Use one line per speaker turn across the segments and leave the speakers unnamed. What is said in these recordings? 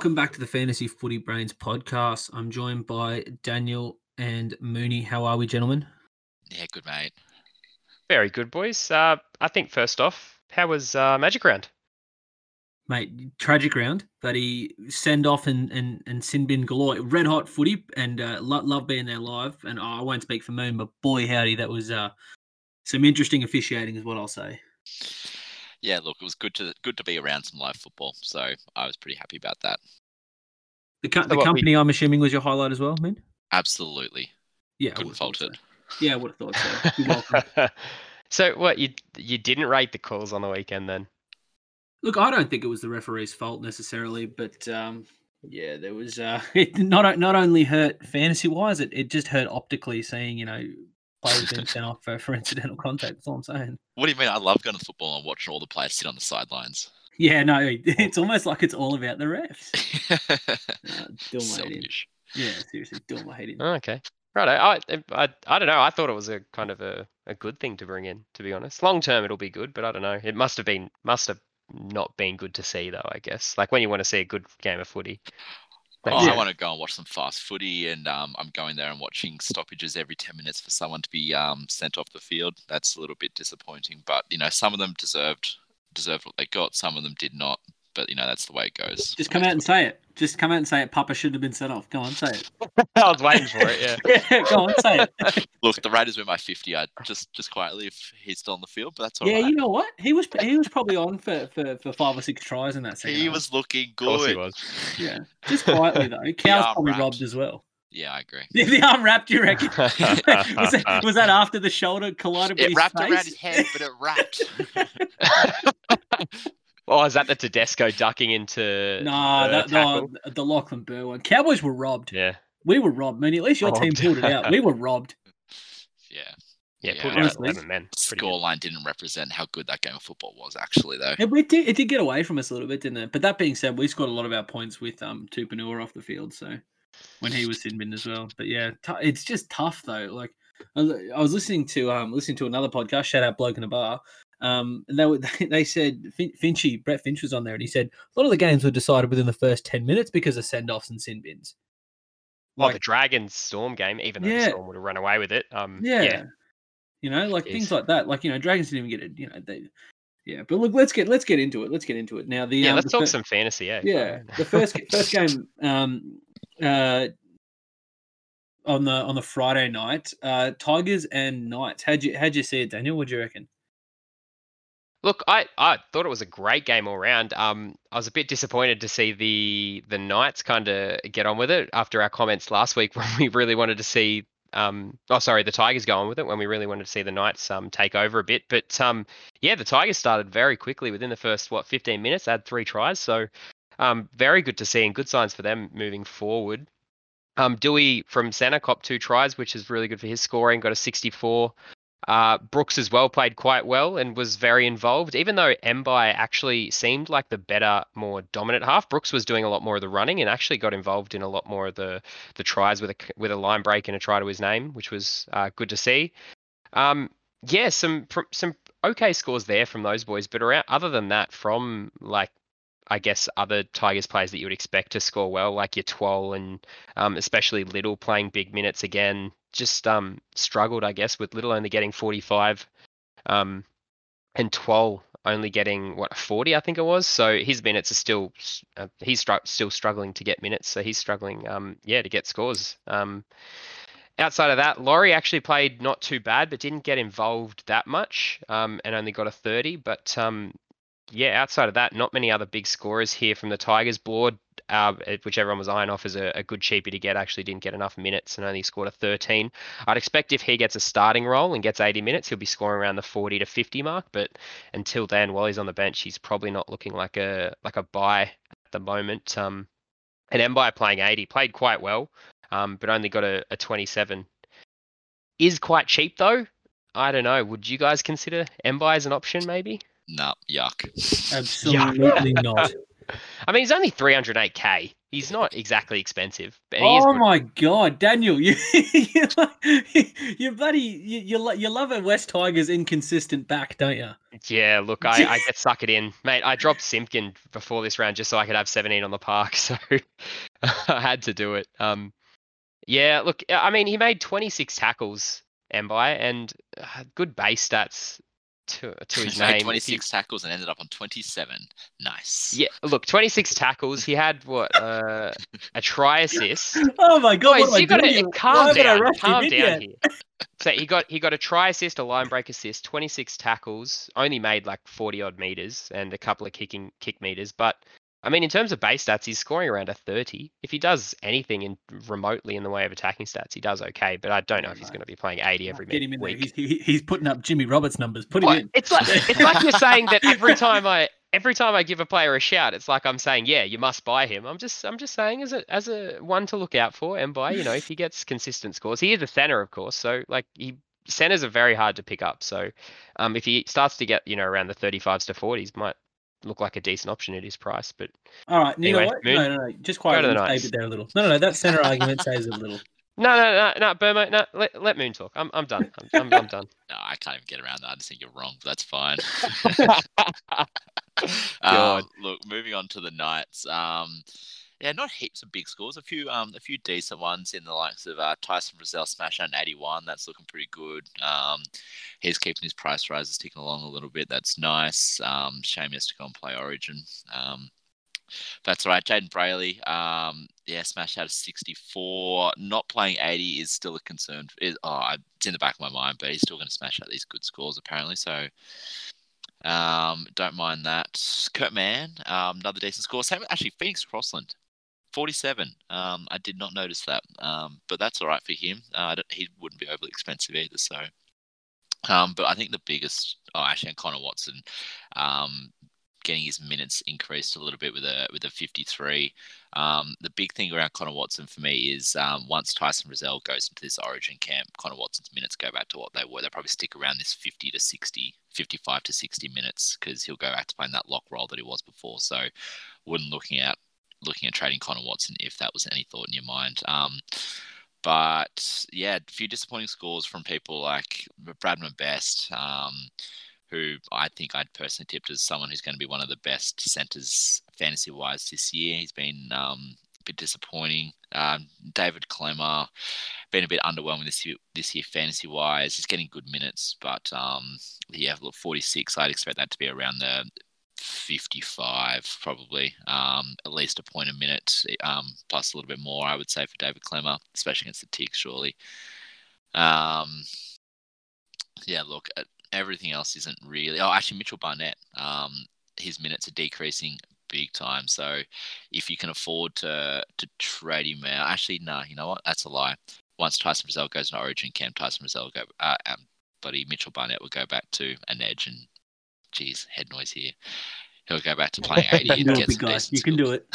Welcome back to the Fantasy Footy Brains podcast. I'm joined by Daniel and Mooney. How are we, gentlemen?
Yeah, good mate.
Very good, boys. Uh, I think first off, how was uh, Magic Round?
Mate, tragic round, but he send off and and and sin bin galore. Red hot footy, and uh, lo- love being there live. And oh, I won't speak for Moon, but boy howdy, that was uh, some interesting officiating, is what I'll say.
Yeah, look, it was good to good to be around some live football, so I was pretty happy about that.
The, co-
So
the
what we-
company, I'm assuming, was your highlight as well, Moon.
Absolutely,
Yeah, I
couldn't
would've
fault it.
so. Yeah, I would have thought so. You're welcome.
so what you you didn't rate the calls on the weekend then?
Look, I don't think it was the referee's fault necessarily, but um, yeah, there was uh, it not not only hurt fantasy wise, it, it just hurt optically seeing you know players being sent off for, for incidental contact. That's all I'm saying.
What do you mean? I love going to football and watching all the players sit on the sidelines.
Yeah, no, it's almost like it's all about the refs. Uh, still my head.
Selfish.
Yeah, seriously, still my head in.
Oh, okay. Right. I, I I don't know. I thought it was a kind of a, a good thing to bring in, to be honest. Long term it'll be good, but I don't know. It must have been must have not been good to see though, I guess. Like when you want to see a good game of footy.
Oh,
Thanks.
I want to go and watch some fast footy, and um, I'm going there and watching stoppages every ten minutes for someone to be um, sent off the field. That's a little bit disappointing, but you know, some of them deserved deserved what they got. Some of them did not, but you know, that's the way it goes.
Just come out and say it. Just come out and say it. Papa should have been sent off. Go on, say it.
I was waiting for it, yeah.
Yeah, go on, say it.
Look, the Raiders were my 50. I just just quietly if he's still on the field, but that's all
yeah,
right.
you know what? He was he was probably on for, for, for five or six tries in that second.
He
half.
was looking
Of course he
good.
was.
Yeah, just quietly though. Cow's probably
wrapped.
robbed as well.
Yeah, I agree.
The, the arm wrapped, you reckon? was, that, was that after the shoulder collided with
It wrapped
face?
around his head, but it wrapped.
Oh, is that the Tedesco ducking into
Nah,
the
that,
tackle?
no, the Lachlan Burr one. Cowboys were robbed.
Yeah.
We were robbed. I mean, at least your team pulled it out. We were robbed.
yeah.
Yeah,
Yeah,
pulled it out
honestly.
11 men.
Scoreline didn't represent how good that game of football was, actually, though.
It, it did, it did get away from us a little bit, didn't it? But that being said, we scored a lot of our points with um Tupouniua off the field. So when he was Sinbin as well. But yeah, t- it's just tough though. Like I was, I was listening to um listening to another podcast. Shout out bloke in a bar. Um, and they they said fin- Finchy Brett Finch was on there, and he said a lot of the games were decided within the first ten minutes because of send offs and sin bins.
Well,
Like-
the Dragons Storm game, even though
Yeah.
the Storm would have run away with it. Um,
Yeah.
yeah.
You know, like
Jeez.
things like that. Like, you know, Dragons didn't even get it, you know, they yeah. But look, let's get let's get into it. Let's get into it. Now the
Yeah,
um,
let's
the
talk some fantasy. Yeah,
yeah. The first first game um uh on the on the Friday night, uh Tigers and Knights. How'd you how'd you see it, Daniel? What do you reckon?
Look, I, I thought it was a great game all round. Um, I was a bit disappointed to see the the Knights kind of get on with it after our comments last week when we really wanted to see. Um, oh, sorry, the Tigers go on with it when we really wanted to see the Knights um take over a bit. But um, yeah, the Tigers started very quickly within the first what 15 minutes. Had three tries, so um, very good to see and good signs for them moving forward. Um, Dewey from centre cop two tries, which is really good for his scoring. Got a 64. Uh, Brooks as well played quite well and was very involved. Even though Mbye actually seemed like the better, more dominant half, Brooks was doing a lot more of the running and actually got involved in a lot more of the the tries with a with a line break and a try to his name, which was uh, good to see. Um, yeah, some some okay scores there from those boys, but around other than that, from like I guess other Tigers players that you would expect to score well, like your Twal and um, especially Little playing big minutes again, just um, struggled, I guess, with Little only getting 45 um, and Twal only getting what 40, I think it was. So his minutes are still uh, he's stru- still struggling to get minutes, so he's struggling, um, yeah, to get scores. Um, outside of that, Laurie actually played not too bad, but didn't get involved that much, um, and only got a 30. But um, yeah, outside of that, not many other big scorers here from the Tigers board, uh, eh, which everyone was eyeing off as a, a good cheapie to get. Actually, didn't get enough minutes and only scored a 13. I'd expect if he gets a starting role and gets 80 minutes, he'll be scoring around the 40 to 50 mark. But until then, while he's on the bench, he's probably not looking like a like a buy at the moment. Um, and Mbye playing 80 played quite well, um, but only got a, a 27. Is quite cheap though. I don't know. Would you guys consider Mbye as an option maybe?
No, yuck.
Absolutely not.
I mean, he's only 308k. He's not exactly expensive,
Oh my god, Daniel, you you, you bloody you, you, you love a West Tigers inconsistent back, don't you?
Yeah, look, I, I get suckered in, mate. I dropped Simpkin before this round just so I could have 17 on the park, so I had to do it. Um, yeah, look, I mean, he made 26 tackles, Mbye, and uh, good base stats to to his name. If you-
26 tackles and ended up on 27. Nice.
Yeah, look, 26 tackles. He had what uh, a try assist.
Oh my god,
Boys,
what am
you gotta calm
Why
down. Calm down
yet?
here. So he got he got a try assist, a line break assist, 26 tackles, only made like 40 odd meters and a couple of kicking kick meters. But I mean, in terms of base stats, he's scoring around a 30. If he does anything in remotely in the way of attacking stats, he does okay. But I don't know if he's going to be playing 80 every
Get him in
week.
He's, he, he's putting up Jimmy Roberts numbers. Put him in.
It's like it's like you're saying that every time I every time I give a player a shout, it's like I'm saying, yeah, you must buy him. I'm just I'm just saying as a as a one to look out for and buy. You know, if he gets consistent scores, he is a center, of course. So like he centers are very hard to pick up. So um, if he starts to get you know around the 35s to 40s, might look like a decent option at his price. But
All right, you know
Anyway,
what?
Moon,
No, no, no. Just
to the
save it there a little. No, no, no. That center argument saves a little.
no, no, no, no, Burma, no. Let, let Moon talk. I'm I'm done. I'm I'm, I'm done.
No, I can't even get around that. I just think you're wrong, but that's fine. Um, look, moving on to the Knights. Um, yeah, not heaps of big scores. A few, um, a few decent ones in the likes of uh, Tyson Frizell smash out an 81. That's looking pretty good. Um, he's keeping his price rises ticking along a little bit. That's nice. Um, shame he has to go and play Origin. Um, that's right. Jayden Brailey, um, yeah, smashed out of 64. Not playing 80 is still a concern. Oh, it's in the back of my mind, but he's still going to smash out these good scores apparently. So, um, don't mind that. Kurt Mann, um, another decent score. Same actually, Phoenix Crossland, 47. Um, I did not notice that, um, but that's all right for him. Uh, he wouldn't be overly expensive either. So, um, but I think the biggest, oh, actually, and Connor Watson, um, getting his minutes increased a little bit with a with a 53. Um, the big thing around Connor Watson for me is um, once Tyson Frizell goes into this Origin camp, Connor Watson's minutes go back to what they were. They'll probably stick around this 50 to 60, 55 to 60 minutes because he'll go back to playing that lock role that he was before. So, wouldn't looking at looking at trading Connor Watson if that was any thought in your mind. Um, but yeah, a few disappointing scores from people like Bradman Best. Um, who I think I'd personally tipped as someone who's going to be one of the best centers fantasy wise this year. He's been um, a bit disappointing. Um, David Klemmer been a bit underwhelming this year, this year fantasy wise. He's getting good minutes, but um, yeah, look, 46. I'd expect that to be around the 55 probably um, at least a point a minute um, plus a little bit more I would say for David Klemmer especially against the Tiggs surely. Um, yeah look uh, everything else isn't really oh actually Mitchell Barnett um, his minutes are decreasing big time. So if you can afford to to trade him out actually no you know what? That's a lie. Once Tyson Frizell goes to Origin camp Tyson will go uh, um, buddy Mitchell Barnett will go back to an edge and geez head noise here he'll go back to playing 80 and
Do
get some
guy.
decent
You can do it.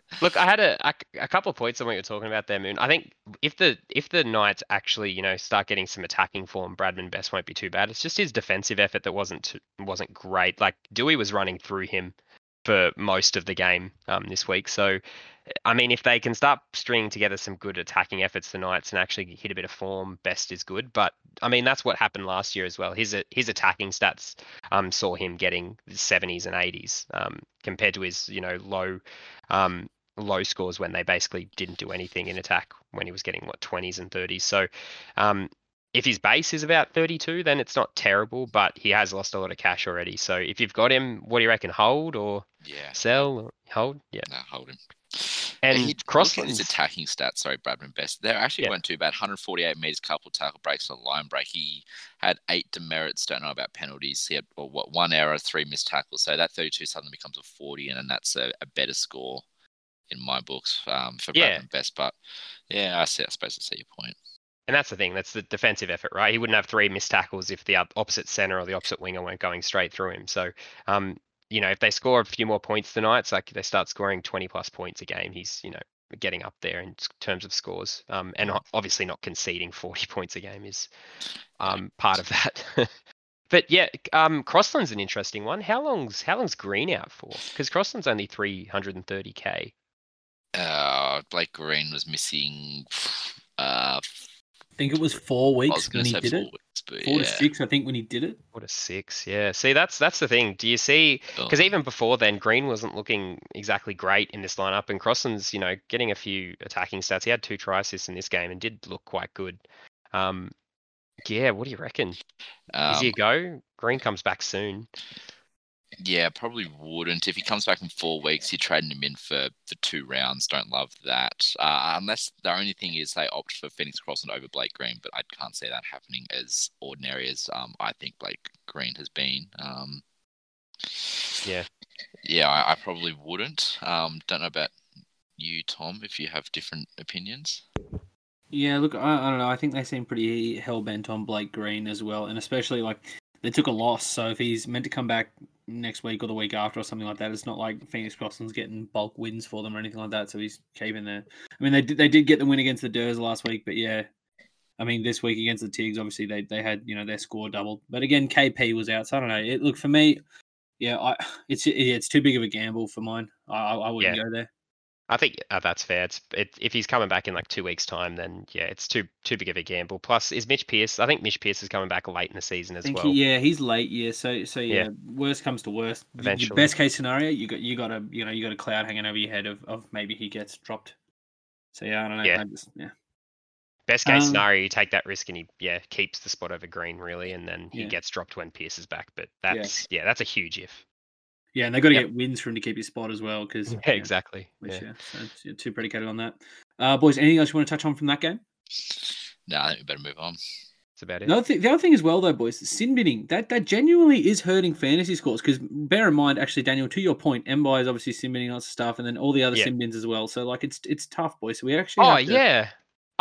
Look, I had a, a a couple of points on what you're talking about there, Moon. I think if the if the Knights actually you know start getting some attacking form, Bradman Best won't be too bad. It's just his defensive effort that wasn't wasn't great. Like Dewey was running through him for most of the game um, this week. So, I mean, if they can start stringing together some good attacking efforts, the and actually hit a bit of form, Best is good. But I mean, that's what happened last year as well. His his attacking stats um, saw him getting 70s and 80s um, compared to his you know low um, low scores when they basically didn't do anything in attack when he was getting what 20s and 30s. So um, if his base is about 32, then it's not terrible, but he has lost a lot of cash already. So if you've got him, what do you reckon? Hold or
yeah
sell? Or hold? Yeah.
no hold him
And
he,
Crossland's
attacking stats. Sorry, Bradman Best. They actually
Yeah.
weren't too bad. 148 meters, couple tackle breaks, a line break. He had eight demerits. Don't know about penalties. He had well, what one error, three missed tackles. So that 32 suddenly becomes a 40, and then that's a, a better score in my books um, for
Yeah.
Bradman Best. But yeah, I see. I suppose I see your point.
And that's the thing. That's the defensive effort, right? He wouldn't have three missed tackles if the opposite center or the opposite winger weren't going straight through him. So, um, you know, if they score a few more points tonight, it's like they start scoring 20 plus points a game. He's, you know, getting up there in terms of scores. Um, and obviously not conceding 40 points a game is um, part of that. but yeah, um, Crossland's an interesting one. How long's how long's Green out for? Because Crossland's only 330k.
Uh, Blake Green was missing. Uh,
think it was four
I was
weeks when
to
he did
four
it.
weeks, but
Four
yeah.
to six, I think, when he did it.
What a six. Yeah. See, that's that's the thing. Do you see? Because
Oh,
even before then, Green wasn't looking exactly great in this lineup, and Crossland's, you know, getting a few attacking stats. He had two try assists in this game and did look quite good. Um, yeah. What do you reckon? Is
um,
he a go? Green comes back soon.
Yeah, probably wouldn't. If he comes back in four weeks, you're trading him in for the two rounds. Don't love that. Uh, unless the only thing is they opt for Phoenix Crossland over Blake Green, but I can't see that happening as ordinary as um, I think Blake Green has been. Um,
Yeah.
Yeah, I, I probably wouldn't. Um, don't know about you, Tom, if you have different opinions.
Yeah, look, I, I don't know. I think they seem pretty hell bent on Blake Green as well, and especially like they took a loss. So if he's meant to come back next week or the week after or something like that, it's not like Phoenix Crossland's getting bulk wins for them or anything like that. So he's keeping there. I mean, they did they did get the win against the Durs last week, but yeah, I mean this week against the Tigs, obviously they they had you know their score doubled, but again KP was out. So I don't know. It, look for me, yeah, I it's yeah, it's too big of a gamble for mine. I I, I wouldn't go there.
I think uh, that's fair. It's it, if he's coming back in like two weeks' time, then yeah, it's too too big of a gamble. Plus, is Mitch Pearce? I think Mitch Pearce is coming back late in the season as well.
he, yeah, he's late. Yeah, so so yeah,
Yeah.
worst comes to worst. y- your
Eventually.
best case scenario, you got you got a you know you got a cloud hanging over your head of, of maybe he gets dropped. So yeah, I don't know.
Yeah.
Just, yeah,
Best case
Um,
scenario, you take that risk and he yeah keeps the spot over Green really, and then he
Yeah.
gets dropped when Pearce is back. But
Yeah.
that's yeah, that's a huge if.
Yeah, and they've got to
Yep.
get wins for him to keep his spot as well because
Yeah, exactly.
Which,
Yeah.
yeah, so it's, too predicated on that. Uh, boys, anything else you want to touch on from that game?
No, I think we better move on.
That's about it.
The other, thing, the other thing as well, though, boys, sin binning that that genuinely is hurting fantasy scores. Because bear in mind, actually, Daniel, to your point, Mbye is obviously sin binning lots of stuff, and then all the other
Yeah.
sin bins as well. So like, it's it's tough, boys. So we actually
Oh
have to-
yeah,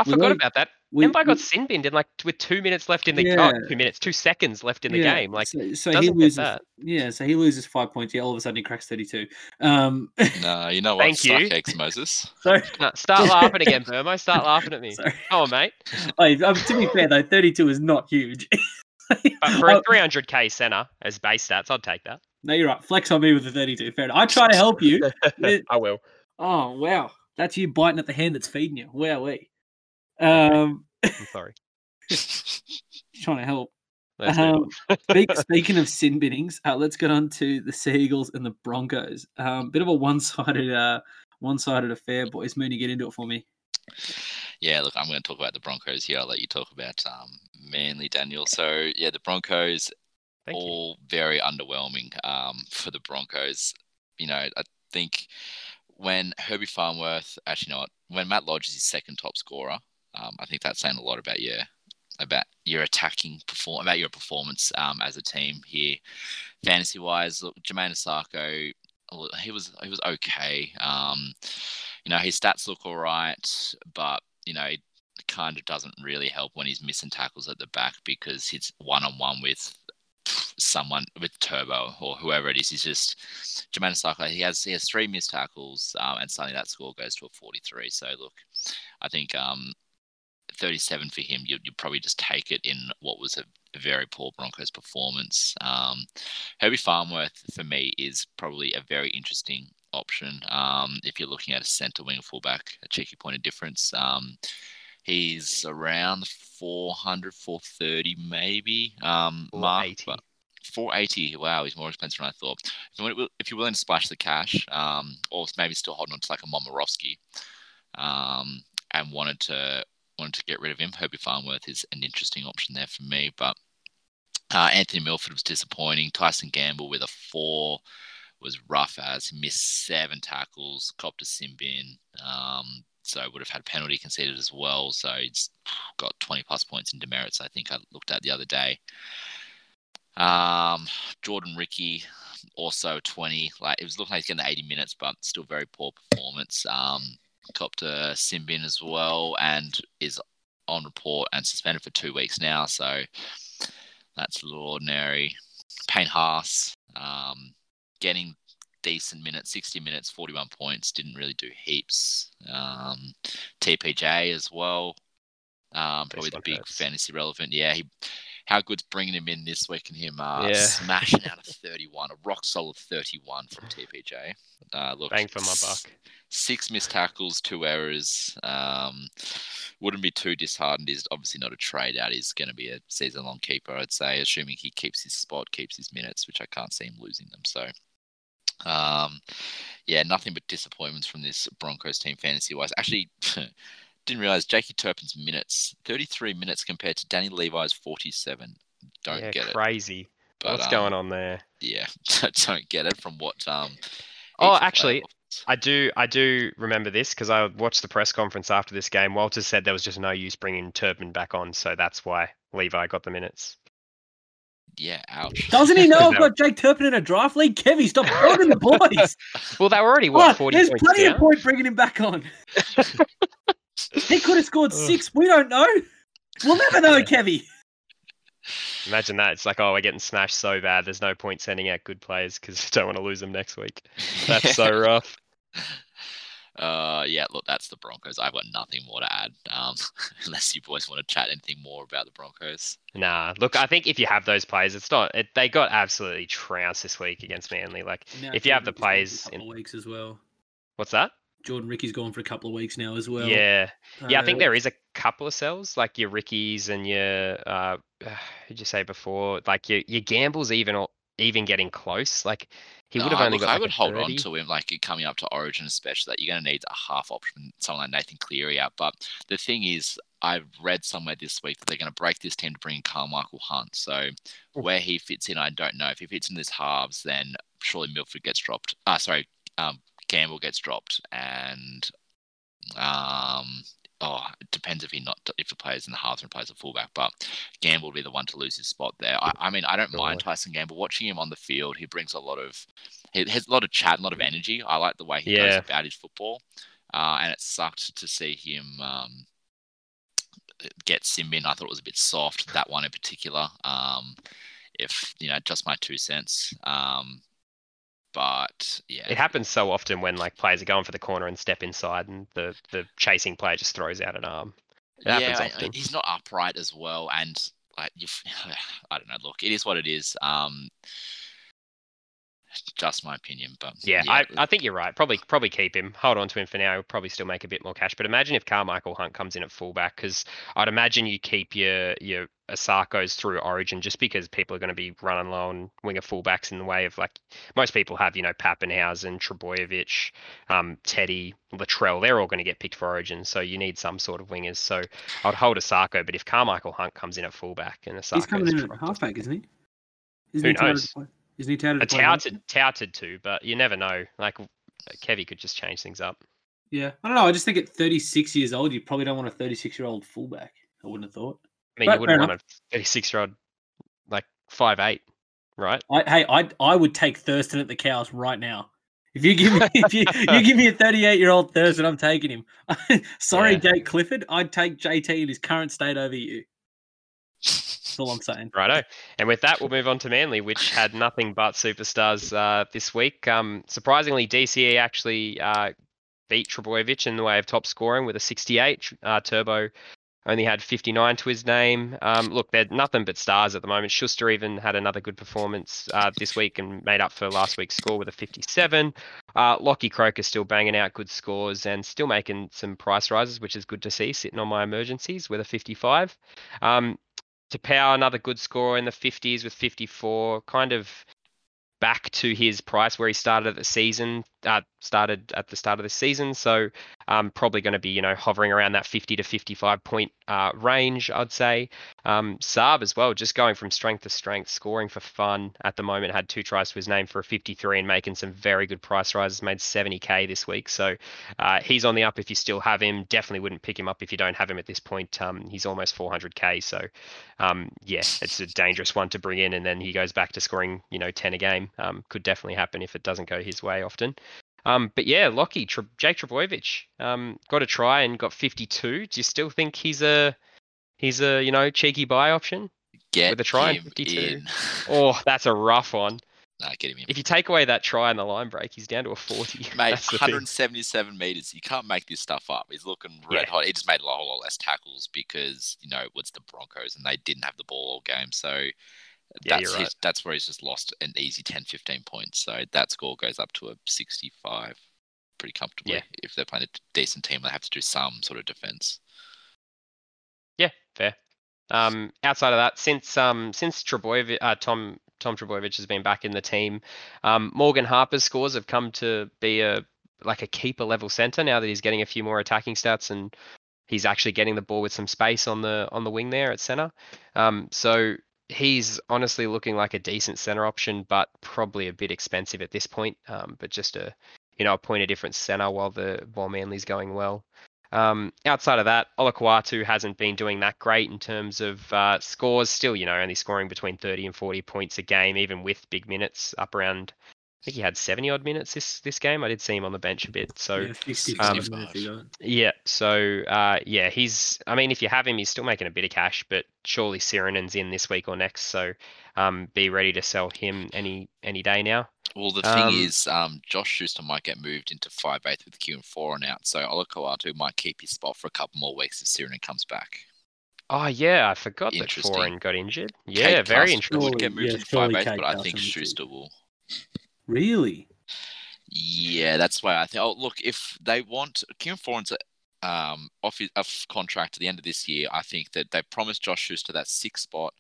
I forgot
like-
about that.
we-
Mbye
we-
got sin binned in like with two minutes left in the
Yeah.
oh, two minutes, two seconds left in the
yeah,
game. Like
so, so he
doesn't get
loses.
that.
Yeah, so he loses five points. Yeah, all of a sudden he cracks thirty-two. Um,
No, you know what?
Thank
Suck
you.
eggs, Moses.
so
no, start laughing again, Burmo. Start laughing at me.
sorry.
Come on, mate.
Hey, um, to be fair though, thirty-two is not huge.
But for a
Oh,
300k center as base stats, I'd take that.
no, you're right. Flex on me with the thirty-two. Fair enough. I try to help you.
I will.
Oh wow, that's you biting at the hand that's feeding you. Wow, we. Um,
I'm sorry.
trying to help. Um. Speak, speaking of sin binnings, uh, let's get on to the Seagulls and the Broncos. Um, bit of a one-sided, uh, one-sided affair, boys. Mooney, get into it for me.
Yeah, look, I'm going to talk about the Broncos here. I'll let you talk about um, Manly, Daniel. So, yeah, the Broncos
Thank you.
all very underwhelming um, for the Broncos. You know, I think when Herbie Farnworth, actually, not when Matt Lodge is his second top scorer, um, I think that's saying a lot about your about your attacking perform about your performance um, as a team here, fantasy wise. Look, Jamayne Isaako, he was he was okay. Um, you know, his stats look all right, but you know, it kind of doesn't really help when he's missing tackles at the back because he's one on one with someone with Turbo or whoever it is. He's just Jamayne Isaako. He has he has three missed tackles, um, and suddenly that score goes to a forty-three. So look, I think um, thirty-seven for him. You you probably just take it in what was a, a very poor Broncos performance. Um, Herbie Farnworth for me is probably a very interesting option. Um, if you're looking at a centre wing fullback, a cheeky point of difference. Um, he's around the 400, 430 maybe um,
480.
But 480. Wow, he's more expensive than I thought. If you want- if you're willing to splash the cash, um, or maybe still holding on to like a Momorowski, um, and wanted to wanted to get rid of him, Herbie Farnworth is an interesting option there for me. But uh, Anthony Milford was disappointing. Tyson Gamble with a four was rough as he missed seven tackles, copped a sin bin. Um, so would have had penalty conceded as well. So he's got 20 plus points in demerits. I think I looked at the other day. Um, Jordan Riki also 20. Like it was looking like he's getting 80 minutes, but still very poor performance. Um, copped a sin bin as well, and is on report and suspended for two weeks now. So that's a little ordinary. Payne Haas, um, getting decent minutes, 60 minutes, 41 points, didn't really do heaps. Um, TPJ as well, um, probably the big fantasy relevant. Yeah, he how good's bringing him in this week and him uh,
Yeah.
smashing out a 31, a rock solid 31 from TPJ. Uh, look,
Bang for my buck.
Six missed tackles, two errors. Um, wouldn't be too disheartened. He's obviously not a trade out. He's going to be a season long keeper, I'd say, assuming he keeps his spot, keeps his minutes, which I can't see him losing them. So, um, yeah, nothing but disappointments from this Broncos team fantasy wise. Actually, didn't realize Jakey Turpin's minutes 33 minutes compared to Danny Levi's 47. Don't
yeah,
get it.
crazy. What's
um,
going on there?
Yeah, don't get it from what. Um,
Oh, actually,
offers.
I do, I do remember this because I watched the press conference after this game. Walters said there was just no use bringing Turpin back on, so that's why Levi got the minutes.
yeah, ouch.
Doesn't he know I've got Jake Turpin in a draft league? Kevy, stop holding the boys.
Well, they were already what
Oh,
forty
there's plenty
down.
of point bringing him back on. He could have scored six. We don't know. We'll never know, Kevy.
Imagine that. It's like, oh, we're getting smashed so bad. There's no point sending out good players because you don't want to lose them next week. That's so rough.
Uh, yeah, look, that's the Broncos. I've got nothing more to add. Um, unless you boys want to chat anything more about the Broncos.
Nah, look, I think if you have those players, it's not. It, they got absolutely trounced this week against Manly. Like,
Now
If you have the
Jordan Riki's
players
gone a couple of weeks as well.
what's that?
Jordan Riki's gone for a couple of weeks now as well.
yeah, yeah. I think
Uh,
there is a couple of cells, like your Rikis and your uh, who'd you say before? Like your your gambles even or even getting close. Like he would have
No,
only
look,
got.
I
like
would
a
hold
30.
on to him, like you coming up to Origin, especially. That you're going to need a half option, someone like Nathan Cleary out. But the thing is, I've read somewhere this week that they're going to break this team to bring in Karmichael Hunt. So where he fits in, I don't know. If he fits in this halves, then surely Milford gets dropped. Ah, sorry, um, Gamble gets dropped, and um, oh, it depends if he not if the player's in the halves and plays a fullback. But Gamble will be the one to lose his spot there. I, I mean, I don't mind Tyson Gamble. Watching him on the field, he brings a lot of he has a lot of chat, a lot of energy. I like the way he
Yeah.
goes about his football, uh, and it sucked to see him um, get Simbin. I thought it was a bit soft that one in particular. Um, if you know, just my two cents. Um, but yeah,
It happens so often when like players are going for the corner and step inside, and the the chasing player just throws out an arm. It happens
yeah,
often.
he's not upright as well, and like you, I don't know. Look, it is what it is. Um, just my opinion, but
Yeah, I, I think you're right. Probably probably keep him. Hold on to him for now. He'll probably still make a bit more cash. But imagine if Karmichael Hunt comes in at fullback, because I'd imagine you keep your your Isaakos through Origin just because people are going to be running low on winger fullbacks in the way of like most people have, you know, Papenhuyzen, Trbojevic, um, Teddy, Latrell. They're all going to get picked for Origin, so you need some sort of wingers. So I'd hold Isaako, but if Karmichael Hunt comes in at fullback and Isaako,
He's coming in at halfback, isn't he? Isn't
Who
he
knows?
Isn't he touted uh,
a
to
touted touted to, but you never know. Like uh, Kevy could just change things up.
Yeah, I don't know. I just think at 36 years old, you probably don't want a 36 year old fullback. I wouldn't have thought.
I mean,
Right,
you wouldn't want a 36 year old like five eight, right?
I, hey, I I would take Thurston at the cows right now. If you give me if you, you give me a 38 year old Thurston, I'm taking him. Sorry,
Yeah.
Jake Clifford. I'd take JT in his current state over you. That's all I'm saying.
Righto. And with that, we'll move on to Manly, which had nothing but superstars uh, this week. Um, surprisingly, DCE actually uh, beat Trbojevic in the way of top scoring with a 68. Uh, Turbo only had 59 to his name. Um, look, they're nothing but stars at the moment. Schuster even had another good performance uh, this week and made up for last week's score with a 57. Uh, Lockie Croker still banging out good scores and still making some price rises, which is good to see, sitting on my emergencies with a 55. Um, Taupau another good score in the 50s with 54, kind of back to his price where he started at the season, uh, started at the start of the season. So um, probably going to be, you know, hovering around that 50 to 55 point uh, range, I'd say. Um, Saab as well, just going from strength to strength, scoring for fun at the moment, had two tries to his name for a 53 and making some very good price rises, made 70k this week. So uh, he's on the up if you still have him. Definitely wouldn't pick him up if you don't have him at this point. Um, he's almost 400k. So um, yeah, it's a dangerous one to bring in, and then he goes back to scoring, you know, 10 a game. Um, could definitely happen if it doesn't go his way often. Um, but yeah, Lockie, Tre- Jake Trbojevic um, got a try and got 52. Do you still think he's a he's a you know cheeky buy option?
get
with a try and 52.
in.
Oh, that's a rough one.
Nah, get him in.
If you take away that try and the line break, he's down to a 40.
Mate,
That's the thing.
177 meters. You can't make this stuff up. He's looking red
Yeah.
hot. He just made a whole lot less tackles because you know it's the Broncos and they didn't have the ball all game. So
Yeah,
that's
you're
his,
right.
that's where he's just lost an easy 10, 15 points. So that score goes up to a 65 pretty comfortably.
Yeah.
If they're playing a decent team, they have to do some sort of defense.
Yeah, fair. Um, outside of that, since um since Trbojevic, uh, Tom Tom Trbojevic has been back in the team, um, Morgan Harper's scores have come to be a like a keeper level center now that he's getting a few more attacking stats and he's actually getting the ball with some space on the on the wing there at center. Um, so he's honestly looking like a decent center option, but probably a bit expensive at this point. Um, but just a you know a point of difference center while the while Manly's going well. Um, outside of that, Olakau'atu hasn't been doing that great in terms of uh, scores. Still, you know, only scoring between 30 and 40 points a game, even with big minutes up around. I think he had 70 odd minutes this this game. I did see him on the bench a bit. So
yeah, 65
um,
minutes
yeah, so uh, yeah, he's. I mean, if you have him, he's still making a bit of cash, but surely Sironen's in this week or next, so um, be ready to sell him any any day now.
Well, the thing
Um,
is, um, Josh Schuster might get moved into five eighth with Q and four on out, so Olakau'atu might keep his spot for a couple more weeks if Sironen comes back.
Oh yeah, I forgot that
Interesting.
Foran got injured.
Kate
Yeah, very
Cast
interesting.
Would get moved
yeah,
into five
surely
eighth,
Kate
but I think
will be
Schuster will.
Really?
Yeah, that's why I think. Oh, look, if they want Kieran Foran's um off his off contract at the end of this year, I think that they promised Josh Schuster that sixth spot.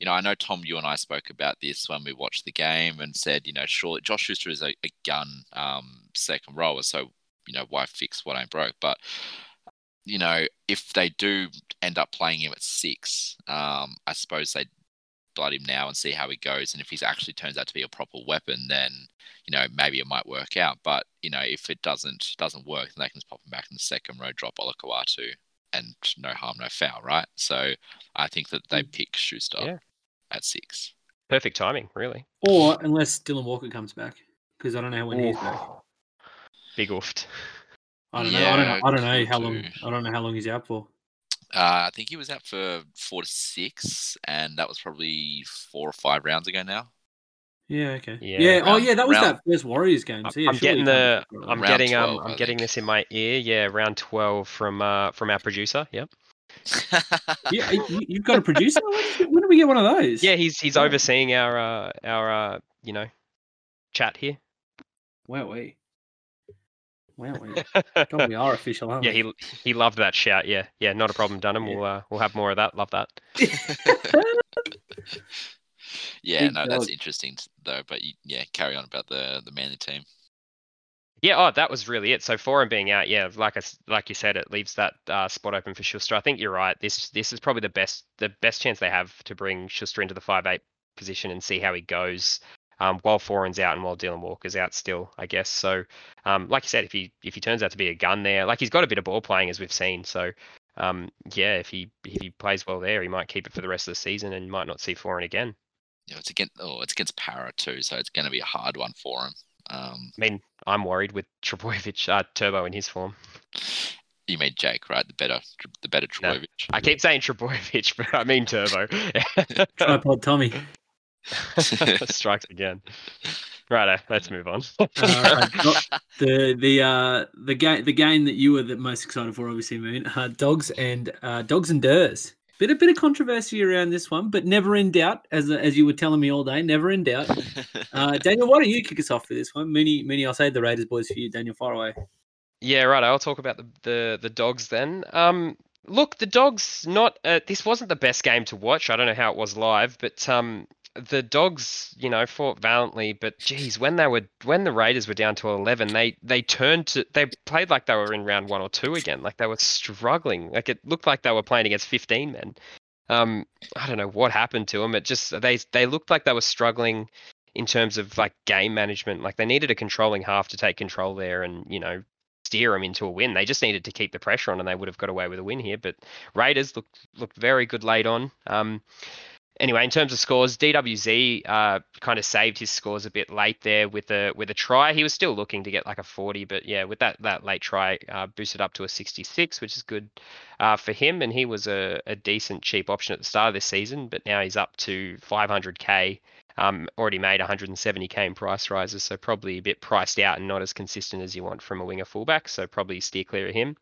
You know, I know Tom, you and I spoke about this when we watched the game and said, you know, surely Josh Schuster is a, a gun um second rower, so you know why fix what ain't broke? But you know, if they do end up playing him at six, um, I suppose they blood him now and see how he goes. And if he actually turns out to be a proper weapon, then you know maybe it might work out. But you know, if it doesn't doesn't work, then they can just pop him back in the second row, drop Olakau'atu, and no harm, no foul, right? So I think that they mm. pick Schuster
Yeah.
at six.
Perfect timing, really.
Or unless Dylan Walker comes back, because I don't know when he's back.
Big oofed.
I don't know. I don't know. I don't know how long. I don't know how long he's out for.
Uh, I think he was out for four to six, and that was probably four or five rounds ago now.
Yeah. Okay.
Yeah,
Yeah. oh, yeah. That was
round-
that first Warriors game. So yeah,
I'm getting the.
comes
I'm.
Round
getting
12,
um.
I
I'm getting
think.
this in my ear. Yeah, round twelve from uh from our producer. Yep.
Yeah, you, you've got a producer. When did, when did we get one of those?
Yeah, he's he's overseeing our uh our uh you know chat here.
Wow. We. Wow. We. God, we are official, aren't
yeah,
we?
he he loved that shout. Yeah, yeah, not a problem, Dunham.
Yeah.
We'll uh, we'll have more of that. Love that.
yeah,
Big
no, that's interesting though. But you, yeah, carry on about the the Manly team.
Yeah, oh, that was really it. So for him being out, yeah, like I, like you said, it leaves that uh, spot open for Schuster. I think you're right. This this is probably the best the best chance they have to bring Schuster into the five eight position and see how he goes. Um, while Foran's out and while Dylan Walker's out still, I guess. So, um, like you said, if he if he turns out to be a gun there, like he's got a bit of ball playing as we've seen. So, um, yeah, if he if he plays well there, he might keep it for the rest of the season and might not see Foran again.
You know, it's against oh, it's against Para too, so it's going to be a hard one for him. Um,
I mean, I'm worried with Trbojevic, uh, Turbo in his form.
you mean Jake, right? The better, the better
No. I keep saying Trbojevic, but I mean Turbo.
Tripod Tommy.
Strikes again. Righto, let's move on.
Uh, the the uh the game the game that you were the most excited for, obviously, Moon. Uh, dogs and uh, dogs and Durs. Bit a bit of controversy around this one, but never in doubt. As as you were telling me all day, never in doubt. Uh, Daniel, why don't you kick us off for this one? Mooney, Mooney, I'll say the Raiders boys for you. Daniel, far away.
yeah, right. I'll talk about the, the the dogs then. Um, look, the dogs. Not uh, this wasn't the best game to watch. I don't know how it was live, but um, the dogs, you know, fought valiantly. But geez, when they were when the Raiders were down to eleven, they they turned to they played like they were in round one or two again. Like they were struggling. Like it looked like they were playing against fifteen men. Um, I don't know what happened to them. It just they they looked like they were struggling in terms of like game management. Like they needed a controlling half to take control there and you know steer them into a win. They just needed to keep the pressure on, and they would have got away with a win here. But Raiders looked looked very good late on. Um, anyway, in terms of scores, DWZ uh, kind of saved his scores a bit late there with a with a try. He was still looking to get like a 40, but yeah, with that that late try, uh, boosted up to a 66, which is good uh, for him. And he was a, a decent cheap option at the start of this season, but now he's up to 500k Um, already made 170k in price rises, so probably a bit priced out and not as consistent as you want from a winger fullback. So probably steer clear of him.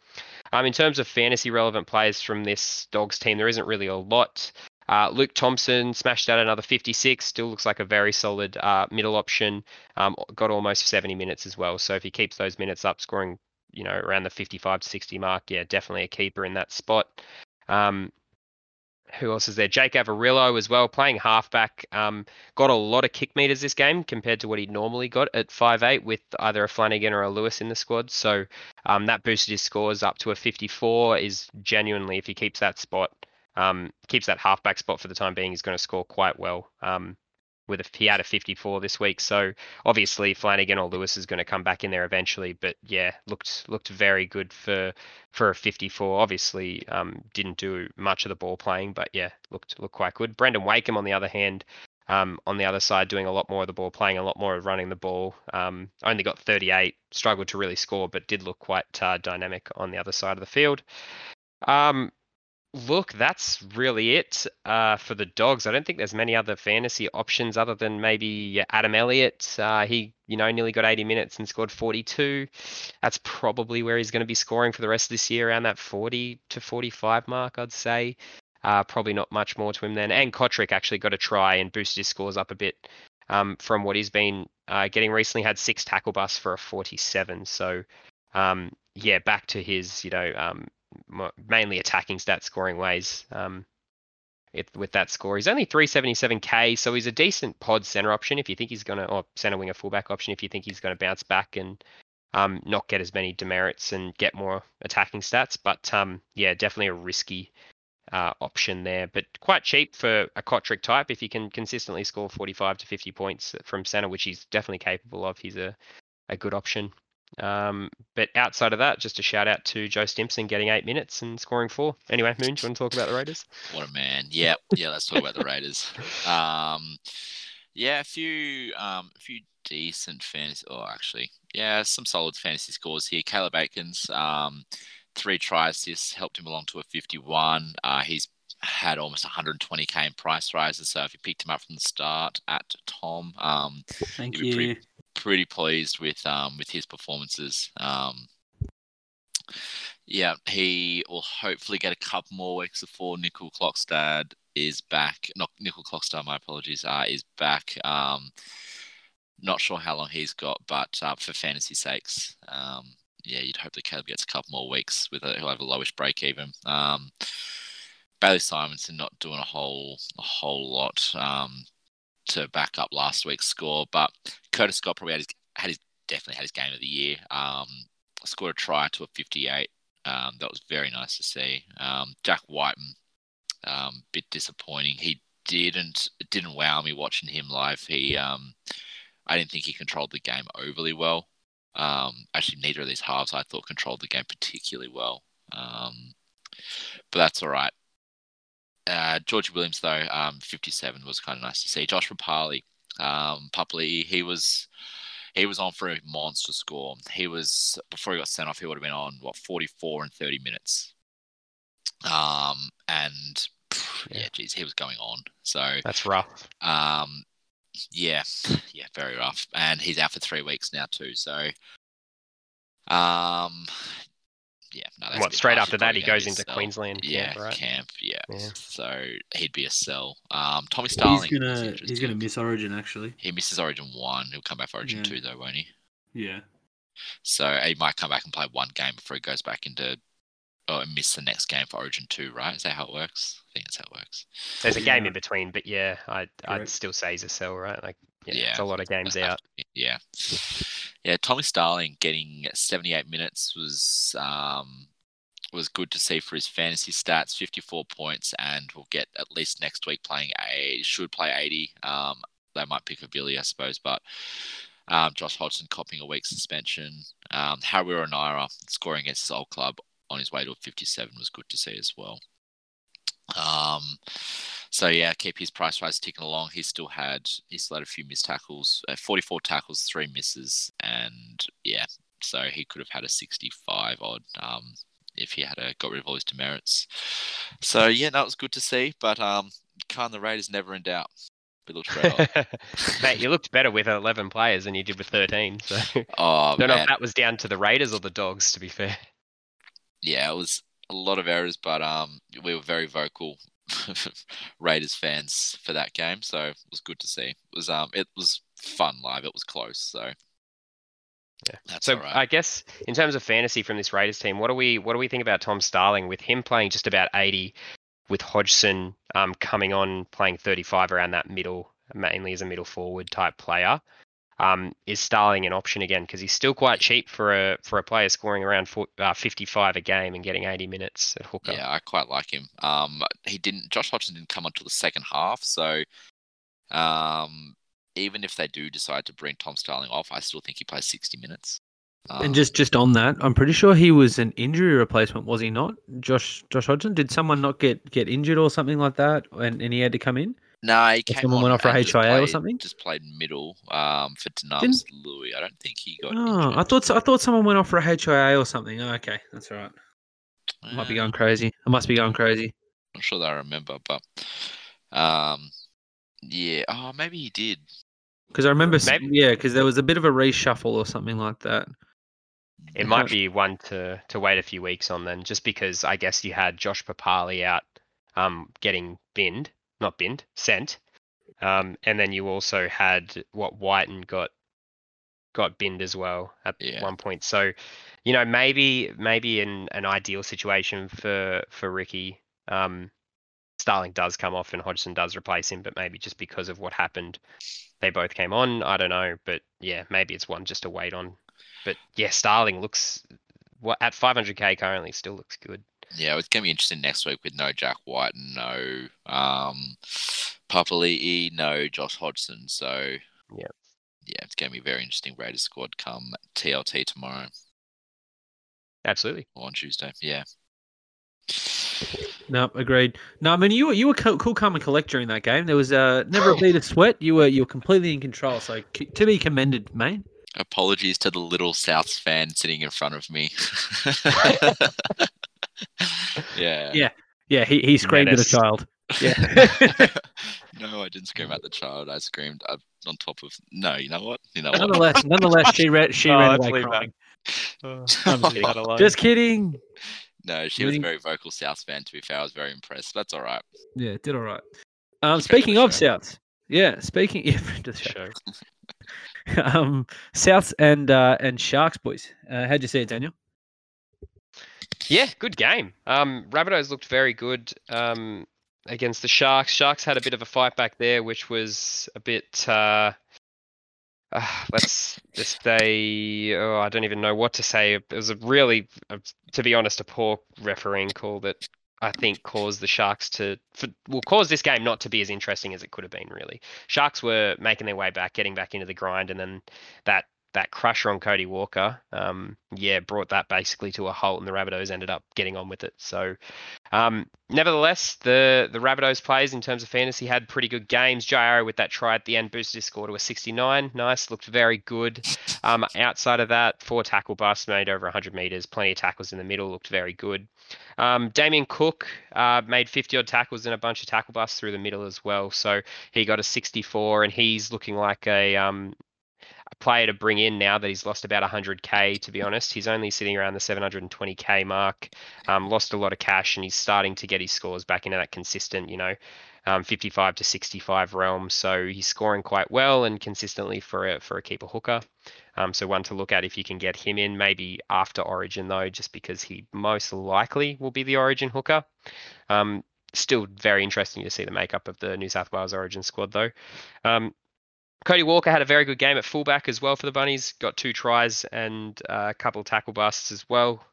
Um, in terms of fantasy relevant players from this Dogs team, there isn't really a lot. Uh, Luke Thompson smashed out another 56. Still looks like a very solid uh, middle option. Um, got almost 70 minutes as well. So if he keeps those minutes up, scoring you know around the 55 to 60 mark, yeah, definitely a keeper in that spot. Um, who else is there? Jake Averillo as well, playing halfback. Um, got a lot of kick meters this game compared to what he'd normally got at 5'8 with either a Flanagan or a Lewis in the squad. So um, that boosted his scores up to a 54. Is genuinely, if he keeps that spot, um, keeps that halfback spot for the time being, he's going to score quite well. Um, with a, he had a 54 this week, so obviously Flanagan or Lewis is going to come back in there eventually. But yeah, looked looked very good for for a 54. Obviously, um, didn't do much of the ball playing, but yeah, looked looked quite good. Brandon Wakeham on the other hand. Um, on the other side, doing a lot more of the ball, playing a lot more of running the ball. Um, only got 38, struggled to really score, but did look quite uh, dynamic on the other side of the field. Um, look, that's really it uh, for the dogs. I don't think there's many other fantasy options other than maybe Adam Elliott. Uh, he, you know, nearly got 80 minutes and scored 42. That's probably where he's going to be scoring for the rest of this year, around that 40 to 45 mark, I'd say. Uh, probably not much more to him then. And Cotric actually got a try and boosted his scores up a bit um, from what he's been uh, getting recently. Had six tackle busts for a 47. So, um, yeah, back to his, you know, um, mainly attacking stats, scoring ways. Um, it, with that score, he's only 377k, so he's a decent pod center option if you think he's gonna, or center winger fullback option if you think he's gonna bounce back and um, not get as many demerits and get more attacking stats. But um, yeah, definitely a risky uh, option there, but quite cheap for a Cotric type. If he can consistently score 45 to 50 points from center, which he's definitely capable of, he's a, a good option. Um, but outside of that, just a shout out to Joe Stimson getting eight minutes and scoring four. Anyway, Moon, do you want to talk about the Raiders?
What a man! Yeah, yeah. Let's talk about the Raiders. Um, yeah, a few, um, a few decent fantasy. Oh, actually, yeah, some solid fantasy scores here. Caleb Aekins, um, three tries. This helped him along to a 51. Uh, he's had almost 120k in price rises. So if you picked him up from the start at Tom, um,
thank you. Pretty,
pretty pleased with um, with his performances. Um, yeah, he will hopefully get a couple more weeks before Nicoll-Klokstad is back. Not Nicoll-Klokstad, my apologies, uh, is back. Um, not sure how long he's got, but uh, for fantasy sakes, um, yeah, you'd hope that Caleb gets a couple more weeks with a, he'll have a lowish break even. Um, Bailey Simonsson not doing a whole a whole lot. Um, to back up last week's score. But Curtis Scott probably had his, had his definitely had his game of the year. Um, scored a try to a 58. Um, that was very nice to see. Um, Jack Wighton, um, bit disappointing. He didn't it didn't wow me watching him live. He um, I didn't think he controlled the game overly well. Um, actually, neither of these halves I thought controlled the game particularly well. Um, but that's all right. Uh, George Williams, though, um, 57 was kind of nice to see. Josh Papalii, um, Pupley, he was he was on for a monster score. He was before he got sent off, he would have been on what 44 and 30 minutes. Um, and yeah, yeah geez, he was going on. So
that's rough.
Um, yeah, yeah, very rough. And he's out for three weeks now too. So, um, yeah, no.
what straight after that he goes into sell. Queensland
yeah,
camp, right?
Camp, yeah. yeah. So he'd be a sell. Um, Tommy Starling.
He's gonna he's gonna miss Origin actually.
He misses Origin one. He'll come back for Origin yeah. two though, won't he?
Yeah.
So he might come back and play one game before he goes back into Oh, or miss the next game for Origin two, right? Is that how it works? I think that's how it works.
There's a game in between, but yeah, I'd I'd still say he's a sell, right? Like yeah, yeah. it's a lot of games out.
Yeah. Yeah, Tommy Starling getting 78 minutes was um, was good to see for his fantasy stats. 54 points, and will get at least next week playing a should play 80. Um, they might pick a Billy, I suppose, but um, Josh Hodgson copying a week suspension. Um, Harry Naira scoring against his old club on his way to a 57 was good to see as well. Um, so yeah, keep his price rise ticking along. He still had he still had a few missed tackles, uh, 44 tackles, three misses, and yeah, so he could have had a 65 odd um, if he had a, got rid of all his demerits. So yeah, that was good to see. But um, Khan the Raiders never in doubt. We looked red hot.
Mate, you looked better with 11 players than you did with 13. So
Oh
don't know if that was down to the Raiders or the Dogs, to be fair.
yeah, it was a lot of errors, but um, we were very vocal Raiders fans for that game, so it was good to see. It was um, it was fun live. It was close, so
Yeah.
that's
So
all right.
I guess in terms of fantasy from this Raiders team, what do we what do we think about Tom Starling with him playing just about 80, with Hodgson um, coming on playing 35 around that middle, mainly as a middle forward type player? Um, is Starling an option again? Because he's still quite cheap for a for a player scoring around four, uh, 55 a game and getting 80 minutes at hooker.
Yeah, I quite like him. Um, he didn't. Josh Hodgson didn't come until the second half, so um, even if they do decide to bring Tom Starling off, I still think he plays sixty minutes. Um,
And just just on that, I'm pretty sure he was an injury replacement, was he not? Josh Josh Hodgson. Did someone not get get injured or something like that, and, and he had to come in?
No, he came
someone
on
went off for
and just
HIA or something?
Just played middle um, for Denums Louis. I don't think he got.
Oh,
injured.
I thought so, I thought someone went off for a HIA or something. Oh, okay, that's all right. I might be going crazy. I must be going crazy.
I'm not sure that I remember, but um, yeah. Oh, maybe he did.
Because I remember, s-
Maybe-
yeah, because there was a bit of a reshuffle or something like that.
It
I'm
might
not-
be one to to wait a few weeks on then, just because I guess you had Josh Papalii out, um, getting binned, not binned, sent, um, and then you also had what Wighton got got binned as well at
Yeah.
one point. So, you know, maybe maybe in an ideal situation for for Ricky, um, Starling does come off and Hodgson does replace him, but maybe just because of what happened, they both came on. I don't know, but yeah, maybe it's one just to wait on. But yeah, Starling looks what at 500k currently still looks good.
Yeah, it's gonna be interesting next week with no Jack Wighton, and no um, Papalii, no Josh Hodgson. So
Yeah.
yeah, it's gonna be a very interesting Raiders squad come TLT tomorrow
Absolutely.
or on Tuesday. Yeah.
No, agreed. No, I mean you were you were cool, cool, calm and collect during that game. There was uh, never a bead of sweat. You were you were completely in control. So c- to be commended, mate.
Apologies to the little Souths fan sitting in front of me. yeah.
Yeah. Yeah, he, he screamed
Menace.
at a child. Yeah.
no, I didn't scream at the child. I screamed up on top of. No, you know what? You know what?
nonetheless, nonetheless, she ran she
Oh,
ran away crying.
I'm
kidding. Just kidding.
No, she was a very vocal South fan. To be fair, I was very impressed. That's all right.
Yeah, did all right. Um, speaking of
show.
Souths, yeah, speaking yeah, friend of the show.
Show.
um, Souths and uh, and Sharks boys. Uh, how'd you see it, Daniel?
Yeah, good game. Um, Rabbitohs looked very good um, against the Sharks. Sharks had a bit of a fight back there, which was a bit. Uh, uh, let's just say, oh, I don't even know what to say. It was a really, uh, to be honest, a poor refereeing call that I think caused the Sharks to, for, well, caused this game not to be as interesting as it could have been. Really, Sharks were making their way back, getting back into the grind, and then that that crusher on Cody Walker, um, yeah, brought that basically to a halt, and the Rabbitohs ended up getting on with it. So, um, nevertheless, the the Rabbitohs players in terms of fantasy had pretty good games. Jai Arrow with that try at the end boosted his score to a 69. Nice, looked very good. Um, outside of that, four tackle busts made over 100 meters, plenty of tackles in the middle, looked very good. Um, Damien Cook uh, made 50 odd tackles and a bunch of tackle busts through the middle as well. So he got a 64, and he's looking like a um, a player to bring in now that he's lost about 100k. To be honest, he's only sitting around the 720k mark. Um, lost a lot of cash, and he's starting to get his scores back into that consistent, you know, um, 55 to 65 realm. So he's scoring quite well and consistently for a for a keeper hooker. Um, so one to look at if you can get him in, maybe after Origin though, just because he most likely will be the Origin hooker. Um, still very interesting to see the makeup of the New South Wales Origin squad though. Um, Cody Walker had a very good game at fullback as well for the Bunnies. Got two tries and uh, a couple of tackle busts as well.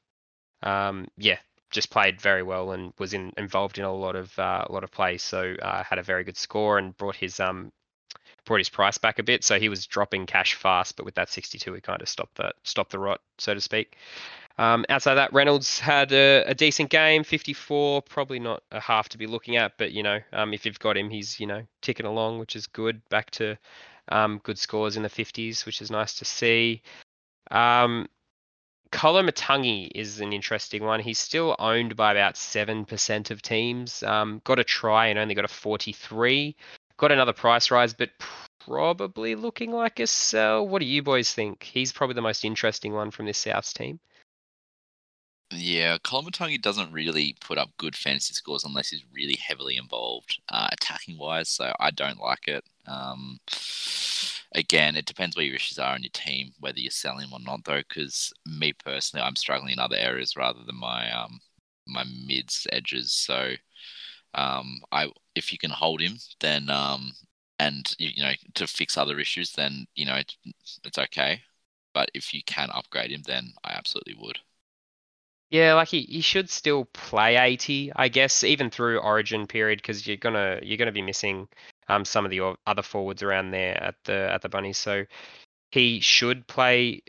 Um, yeah, just played very well and was in, involved in a lot of uh, a lot of plays. So uh, had a very good score and brought his um brought his price back a bit. So he was dropping cash fast, but with that 62, he kind of stopped that stopped the rot, so to speak. Um, outside that, Reynolds had a, a decent game, 54. Probably not a half to be looking at, but you know, um, if you've got him, he's you know ticking along, which is good. Back to um, good scores in the 50s, which is nice to see. Um, Koloamatangi is an interesting one. He's still owned by about 7% of teams. Um, got a try and only got a 43. got another price rise, but probably looking like a sell. What do you boys think? He's probably the most interesting one from this Souths team.
Yeah, Koloamatangi doesn't really put up good fantasy scores unless he's really heavily involved uh, attacking wise. So I don't like it. Um, again, it depends where your issues are in your team, whether you're selling him or not, though. Because me personally, I'm struggling in other areas rather than my um, my mids edges. So um, I if you can hold him, then um, and you know to fix other issues, then you know it, it's okay. But if you can upgrade him, then I absolutely would.
Yeah, like he, he should still play 80, I guess, even through Origin period, because you're gonna you're gonna be missing um some of the other forwards around there at the at the bunnies. So he should play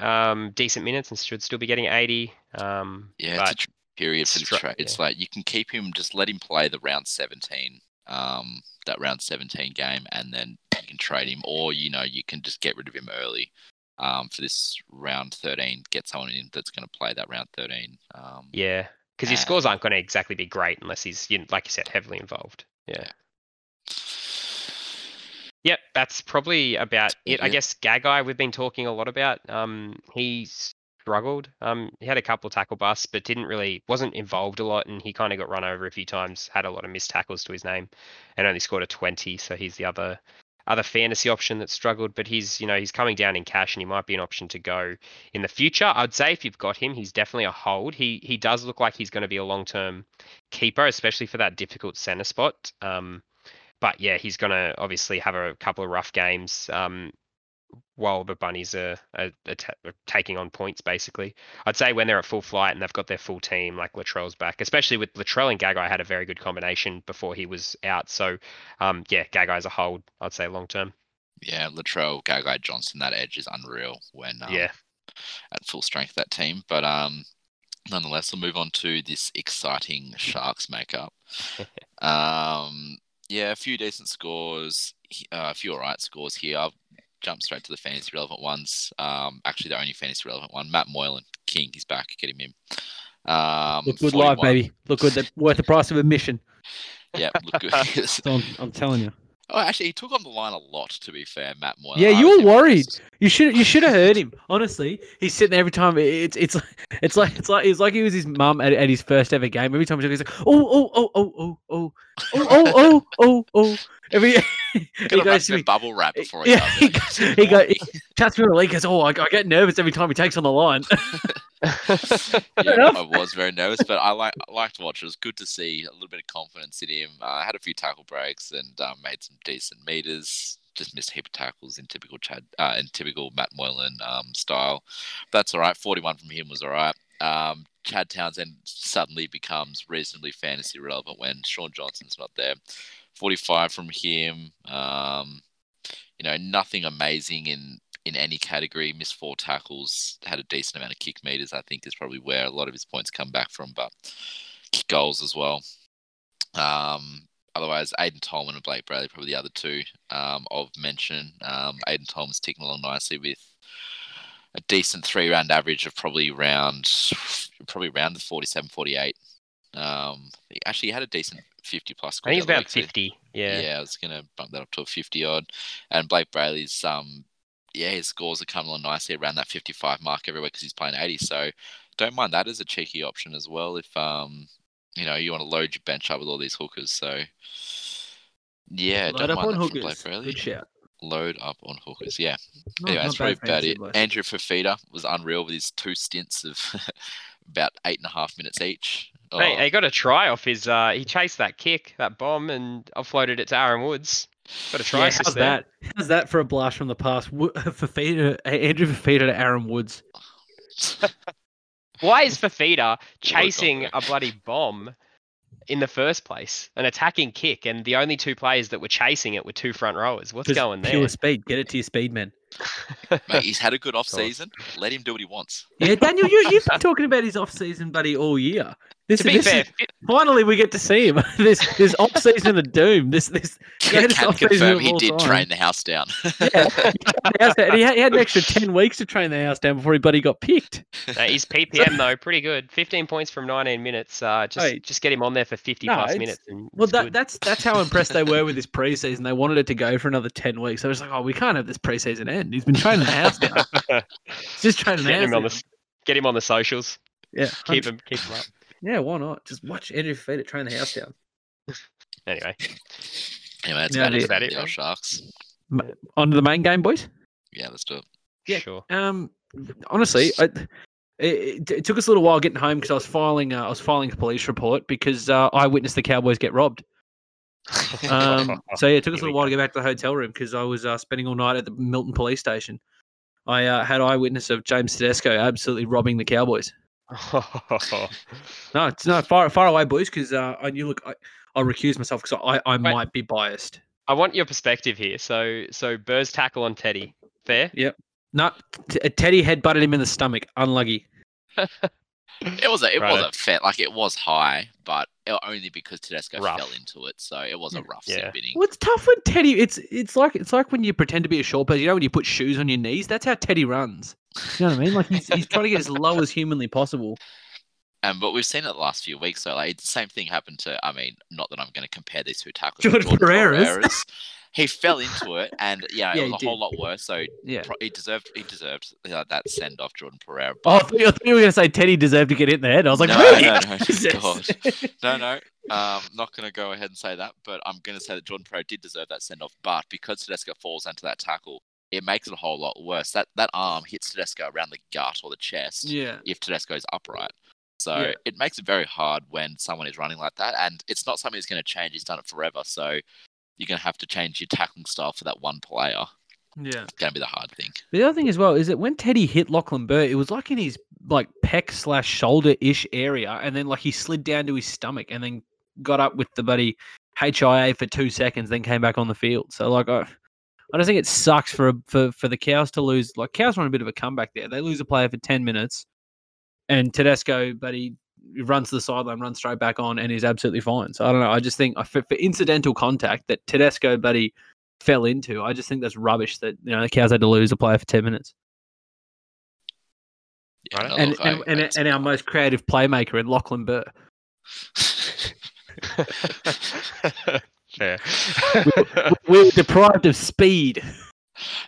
um decent minutes and should still be getting 80. Um,
Yeah, it's a period for the
Stru-
trade. It's
yeah.
like you can keep him, just let him play the round 17, um, that round 17 game, and then you can trade him, or you know, you can just get rid of him early. Um, for this round 13, get someone in that's going to play that round 13. Um,
yeah, because his
and-
scores aren't going to exactly be great unless he's you know, like you said heavily involved. Yeah.
Yeah.
Yep, that's probably about it. I guess Gagai we've been talking a lot about. Um, he struggled. Um, he had a couple tackle busts, but didn't really wasn't involved a lot, and he kind of got run over a few times. Had a lot of missed tackles to his name, and only scored a twenty. So he's the other other fantasy option that struggled. But he's you know he's coming down in cash, and he might be an option to go in the future. I'd say if you've got him, he's definitely a hold. He he does look like he's going to be a long term keeper, especially for that difficult center spot. Um, but yeah, he's going to obviously have a couple of rough games um, while the bunnies are, are, are, ta- are taking on points. Basically, I'd say when they're at full flight and they've got their full team, like Latrell's back, especially with Latrell and Gagai had a very good combination before he was out. So um, yeah, Gagai's a hold. I'd say long term.
yeah, Latrell, Gagai, Johnson, that edge is unreal when um,
yeah,
at full strength that team. But um, nonetheless, we'll move on to this exciting Sharks makeup. um, yeah, a few decent scores, uh, a few alright scores here. I'll jump straight to the fantasy relevant ones. Um, actually, the only fantasy relevant one, Matt Moylan, King, he's back. Get him in. Um,
Look good live, baby. Look good. They're worth the price of admission.
Yeah, look good.
So I'm, I'm telling you.
oh, actually, he took on the line a lot. To be fair, Matt Moylan.
Yeah, you were worried.
impressed.
You should you should have heard him. Honestly, he's sitting there every time. It's it's it's like it's like it's like he was his mum at, at his first ever game. Every time he he's like, oh oh oh oh oh oh oh oh oh oh oh. Every he
have
goes to me.
bubble wrap before he
Yeah,
does
he
it.
goes-
Good
he goes-
morning.
Chats me the league. Goes, oh, I, I get nervous every time he takes on the line.
yeah. I was very nervous, but I like I liked to watch. It was good to see a little bit of confidence in him. Uh, had a few tackle breaks and um, made some decent meters. Just missed a heap of tackles in typical Chad, uh, in typical Matt Moylan um, style. That's all right. Forty-one from him was all right. Um, Chad Townsend suddenly becomes reasonably fantasy relevant when Shaun Johnson's not there. Forty-five from him. Um, you know, nothing amazing in in any category. Missed four tackles, had a decent amount of kick meters. I think is probably where a lot of his points come back from, but kick goals as well. Um, otherwise, Aiden Tolman and Blake Brailey probably the other two um, of mention. Um, Aiden Tolman's ticking along nicely with a decent three round average of probably around probably around the 47 48 um he actually had a decent 50 plus
I think he's
the other
about
so-
fifty. Yeah.
yeah, I was gonna bump that up to a fifty odd. And Blake Brailey's um yeah, his scores are coming along nicely around that fifty five mark everywhere because he's playing eighty. So don't mind that as a cheeky option as well if um you know you want to load your bench up with all these hookers. So yeah,
Load
don't
up
mind
on
that from Blake
hookers.
Brailey.
Good shout.
Load up on hookers. Yeah.
Not-
anyway,
not
that's probably
bad
about
fantasy
it.
advice.
Andrew Fifita was unreal with his two stints of about eight and a half minutes each.
Hey,
Oh,
he got a try off his. Uh, he chased that kick, that bomb, and offloaded it to Aaron Woods. Got a try
Yeah,
assist
how's
there.
that? How's that for a blast from the past? Wo- Fifita, Andrew Fifita to Aaron Woods.
Why is Fifita chasing
combo.
a bloody bomb in the first place? An attacking kick, and the only two players that were chasing it were two front rowers. What's
Just
going there?
Pure speed. Get it to your speed men.
Mate, he's had a good off season. Let him do what he wants.
Yeah, Daniel, you, you've been talking about his off season, buddy, all year. This,
To be
this
fair,
is, finally we get to see him. this this off season of doom. This this
Can confirm he did
time.
train the house down.
Yeah. He has to- and he had, he had an extra ten weeks to train the house down before he buddy got picked.
no, his PPM though pretty good. 15 points from 19 minutes. Uh, just
Hey.
just get him on there for 50
No,
plus minutes. And
Well, that, that's that's how impressed they were with this preseason. They wanted it to go for another ten weeks. They was like, "Oh, we can't have this preseason end. He's been training the house down. Just training the
get
house
him on the get him on the socials.
Yeah,
Keep him keep him up.
Yeah. Why not? Just watch Andrew Fifita train the house down.
Anyway,
anyway, that's
Yeah,
about,
that's
it.
about it,
The
right?
Sharks.
On to the main game, boys.
Yeah, let's do it.
Yeah.
sure.
Um, honestly, I, it, it, it took us a little while getting home because I was filing uh, I was filing a police report because uh, I witnessed the Cowboys get robbed. Um, so yeah, it took us a little while to get back to the hotel room because I was uh, spending all night at the Milton police station. I uh, had eyewitness of James Tedesco absolutely robbing the Cowboys. No, it's not far far away, boys. Because uh, I you look, I, I'll recuse myself because I I might be biased.
I want your perspective here. So so Burr's tackle on Teddy. Fair? Yep.
No, t- Teddy head butted him in the stomach. Unlucky.
It was a, it
Righto.
wasn't fair. Like it was high, but it, only because Tedesco
Rough.
fell into it. So it was a rough
Yeah.
sin binning.
Well, it's tough when Teddy. It's it's like it's like when you pretend to be a short person. You know when you put shoes on your knees. That's how Teddy runs. You know what I mean? Like he's, he's trying to get as low as humanly possible.
Um, but we've seen it the last few weeks. So like, the same thing happened to. I mean, not that I'm going to compare these two tackles.
George
Jordan
Pereira's.
Pereira's. He fell into it, and yeah,
Yeah,
it was a whole lot worse. So
Yeah.
pro- he deserved he deserved uh, that send off, Jordan Pereira.
Oh, I
But
thought, you- I thought you were going to say Teddy deserved to get in the head. I was like,
No,
really?
no, no. God. no, no, um, not going to go ahead and say that. But I'm going to say that Jordan Pereira did deserve that send off. But because Tedesco falls into that tackle, it makes it a whole lot worse. That that arm hits Tedesco around the gut or the chest.
Yeah.
if Tedesco is upright. So
Yeah.
it makes it very hard when someone is running like that, and it's not something that's going to change. He's done it forever, so you're going to have to change your tackling style for that one player.
Yeah.
It's going to be the hard thing.
The other thing as well is that when Teddy hit Lachlan Burr, it was like in his like pec slash shoulder ish area, and then like he slid down to his stomach, and then got up with the buddy HIA for two seconds, then came back on the field. So like I, I just think it sucks for for for the cows to lose. Like cows were on a bit of a comeback there. They lose a player for ten minutes, and Tedesco, but he runs to the sideline, runs straight back on, and is absolutely fine. So I don't know. I just think for, for incidental contact that Tedesco, buddy fell into. I just think that's rubbish that you know the cows had to lose a player for ten minutes.
Yeah,
Right.
and
look, I-
and, and, and our most creative playmaker in Lachlan Burr.
Fair.
We were deprived of speed.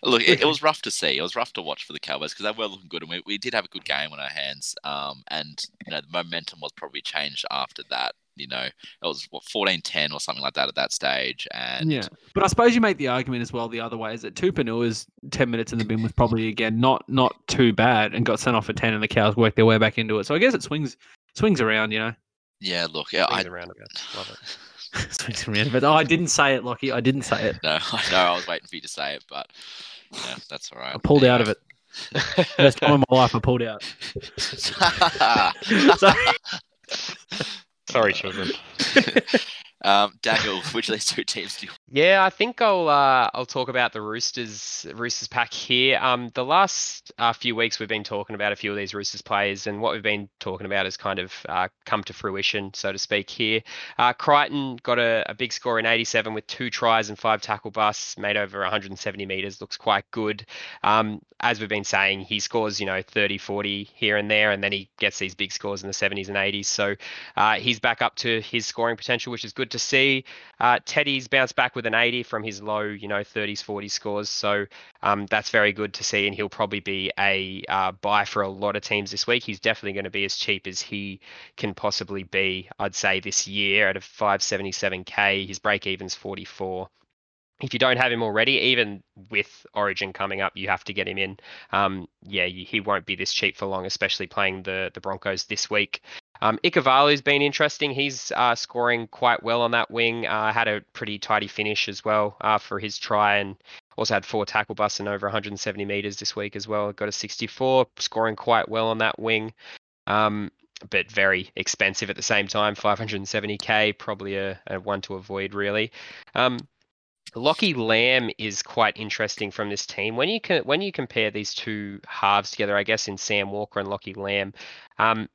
Look, it, it was rough to see. It was rough to watch for the Cowboys because they were looking good, and we, we did have a good game on our hands. Um, and you know the momentum was probably changed after that. You know, it was what 14-10 or something like that at that stage, and
Yeah, but I suppose you make the argument as well the other way is that Tupouniua's ten minutes in the bin was probably again not not too bad and got sent off for ten, and the cows worked their way back into it. So I guess it swings swings around, you know,
yeah, look, yeah, I
Swings around a bit. Love it.
Swings around. But oh, I didn't say it, Lockie. I didn't say it.
no, I know I was waiting for you to say it, but yeah, that's all right.
I pulled out of it. First time in my life, I pulled out. So,
Sorry, children.
Um, Daniel, which of these two teams do you
Yeah, I think I'll uh, I'll talk about the Roosters Roosters pack here. Um, the last uh, few weeks we've been talking about a few of these Roosters players, and what we've been talking about has kind of uh, come to fruition, so to speak. Here, uh, Crichton got a, a big score in 87 with two tries and five tackle busts, made over 170 meters. Looks quite good. Um, as we've been saying, he scores you know 30, 40 here and there, and then he gets these big scores in the 70s and 80s. So uh, he's back up to his scoring potential, which is good to see. Uh, Teddy's bounced back with an 80 from his low, you know, 30s, 40s scores. So um, that's very good to see, and he'll probably be a uh, buy for a lot of teams this week. He's definitely going to be as cheap as he can possibly be, I'd say, this year at a 577k. His break even's 44. If you don't have him already, even with Origin coming up, you have to get him in. Um, yeah, he won't be this cheap for long, especially playing the the Broncos this week. Um, Ikavalu's been interesting. He's uh, scoring quite well on that wing. Uh, had a pretty tidy finish as well uh, for his try, and also had four tackle busts and over 170 meters this week as well. Got a 64, scoring quite well on that wing. Um, but very expensive at the same time. 570k, probably a, a one to avoid really. Um, Lockie Lam is quite interesting from this team. When you can when you compare these two halves together, I guess in Sam Walker and Lockie Lam, um,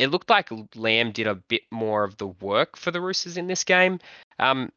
it looked like Lam did a bit more of the work for the Roosters in this game. Um,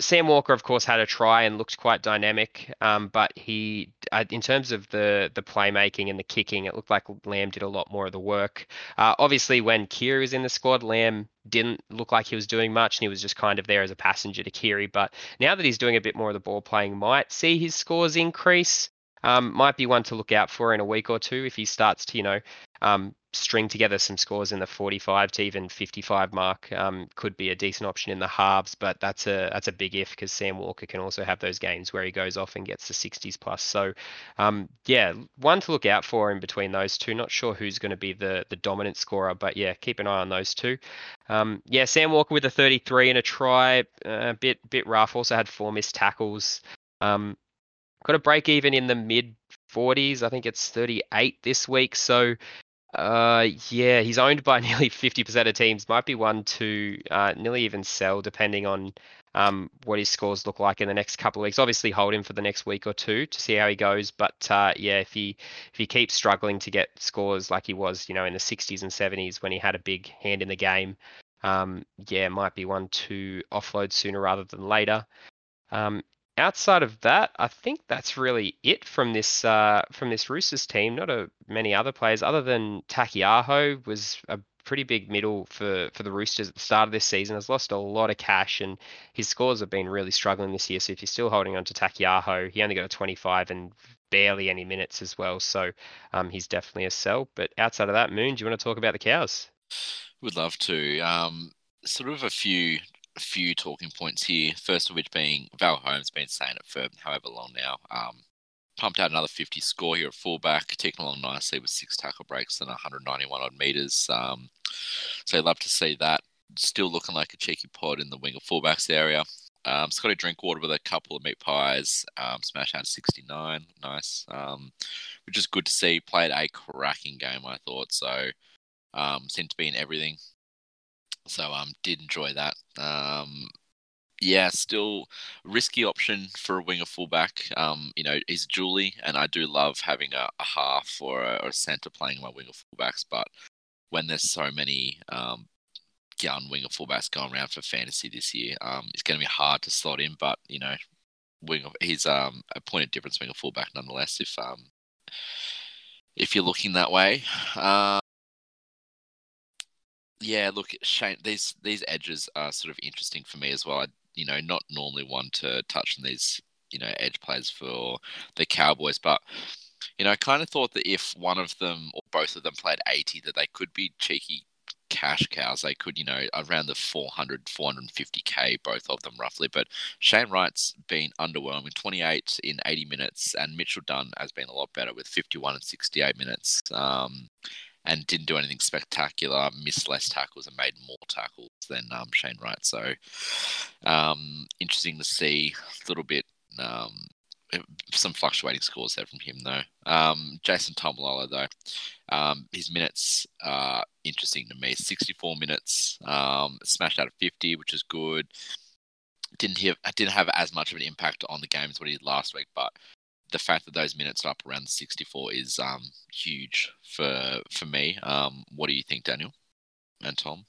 Sam Walker, of course, had a try and looked quite dynamic, um, but he, uh, in terms of the the playmaking and the kicking, it looked like Lam did a lot more of the work. Uh, obviously, when Keary was in the squad, Lam didn't look like he was doing much, and he was just kind of there as a passenger to Keary. But now that he's doing a bit more of the ball playing, might see his scores increase. Um, might be one to look out for in a week or two if he starts to, you know, um, string together some scores in the 45 to even 55 mark um, could be a decent option in the halves, but that's a that's a big if because Sam Walker can also have those games where he goes off and gets the 60s plus. So um, yeah, one to look out for in between those two. Not sure who's going to be the the dominant scorer, but yeah, keep an eye on those two. Um, yeah, Sam Walker with a 33 and a try, a uh, bit bit rough. Also had four missed tackles. Um, got a break even in the mid 40s. I think it's 38 this week. So uh, yeah, he's owned by nearly 50% of teams. Might be one to uh, nearly even sell depending on um, what his scores look like in the next couple of weeks. Obviously, hold him for the next week or two to see how he goes. But uh, yeah, if he if he keeps struggling to get scores like he was, you know, in the 60s and 70s when he had a big hand in the game, um, yeah, might be one to offload sooner rather than later. Um, outside of that, I think that's really it from this uh, from this Roosters team. Not a many other players other than Taukeiaho was a pretty big middle for for the Roosters at the start of this season. Has lost a lot of cash and his scores have been really struggling this year. So if you're still holding on to Taukeiaho, he only got a 25 and barely any minutes as well. So um, he's definitely a sell. But outside of that, Moon, do you want to talk about the cows?
Would love to. Um, sort of a few a few talking points here. First of which being Val Holmes been saying it for however long now. Um, pumped out another 50 score here at fullback, ticking along nicely with six tackle breaks and 191 odd meters. Um, so love to see that. Still looking like a cheeky pod in the wing of fullbacks area. Um, Scotty Drinkwater with a couple of meat pies, um, smash out 69, nice, um, which is good to see. Played a cracking game, I thought. So um, seemed to be in everything. So um, did enjoy that. Um, yeah, still risky option for a winger fullback. Um, you know, he's Julie, and I do love having a, a half or a, or a centre playing my winger fullbacks. But when there's so many um, young winger fullbacks going around for fantasy this year, um, it's going to be hard to slot in. But you know, winger, he's um a point of difference winger fullback nonetheless. If um if you're looking that way, uh, yeah, look, Shane, these these edges are sort of interesting for me as well. I, you know, not normally one to touch on these, you know, edge players for the Cowboys, but you know, I kind of thought that if one of them or both of them played 80, that they could be cheeky cash cows. They could, you know, around the 400, 450k, both of them roughly. But Shane Wright's been underwhelming, 28 in 80 minutes, and Mitchell Dunn has been a lot better with 51 and 68 minutes. Um, and didn't do anything spectacular. Missed less tackles and made more tackles than um, Shane Wright. So um, interesting to see a little bit. Um, some fluctuating scores there from him though. Um, Jason Taumalolo though, um, his minutes are interesting to me. 64 minutes, um, smashed out of 50, which is good. Didn't have didn't have as much of an impact on the game as what he did last week, but the fact that those minutes are up around 64 is um, huge for for me. Um, what do you think, Daniel and Tom?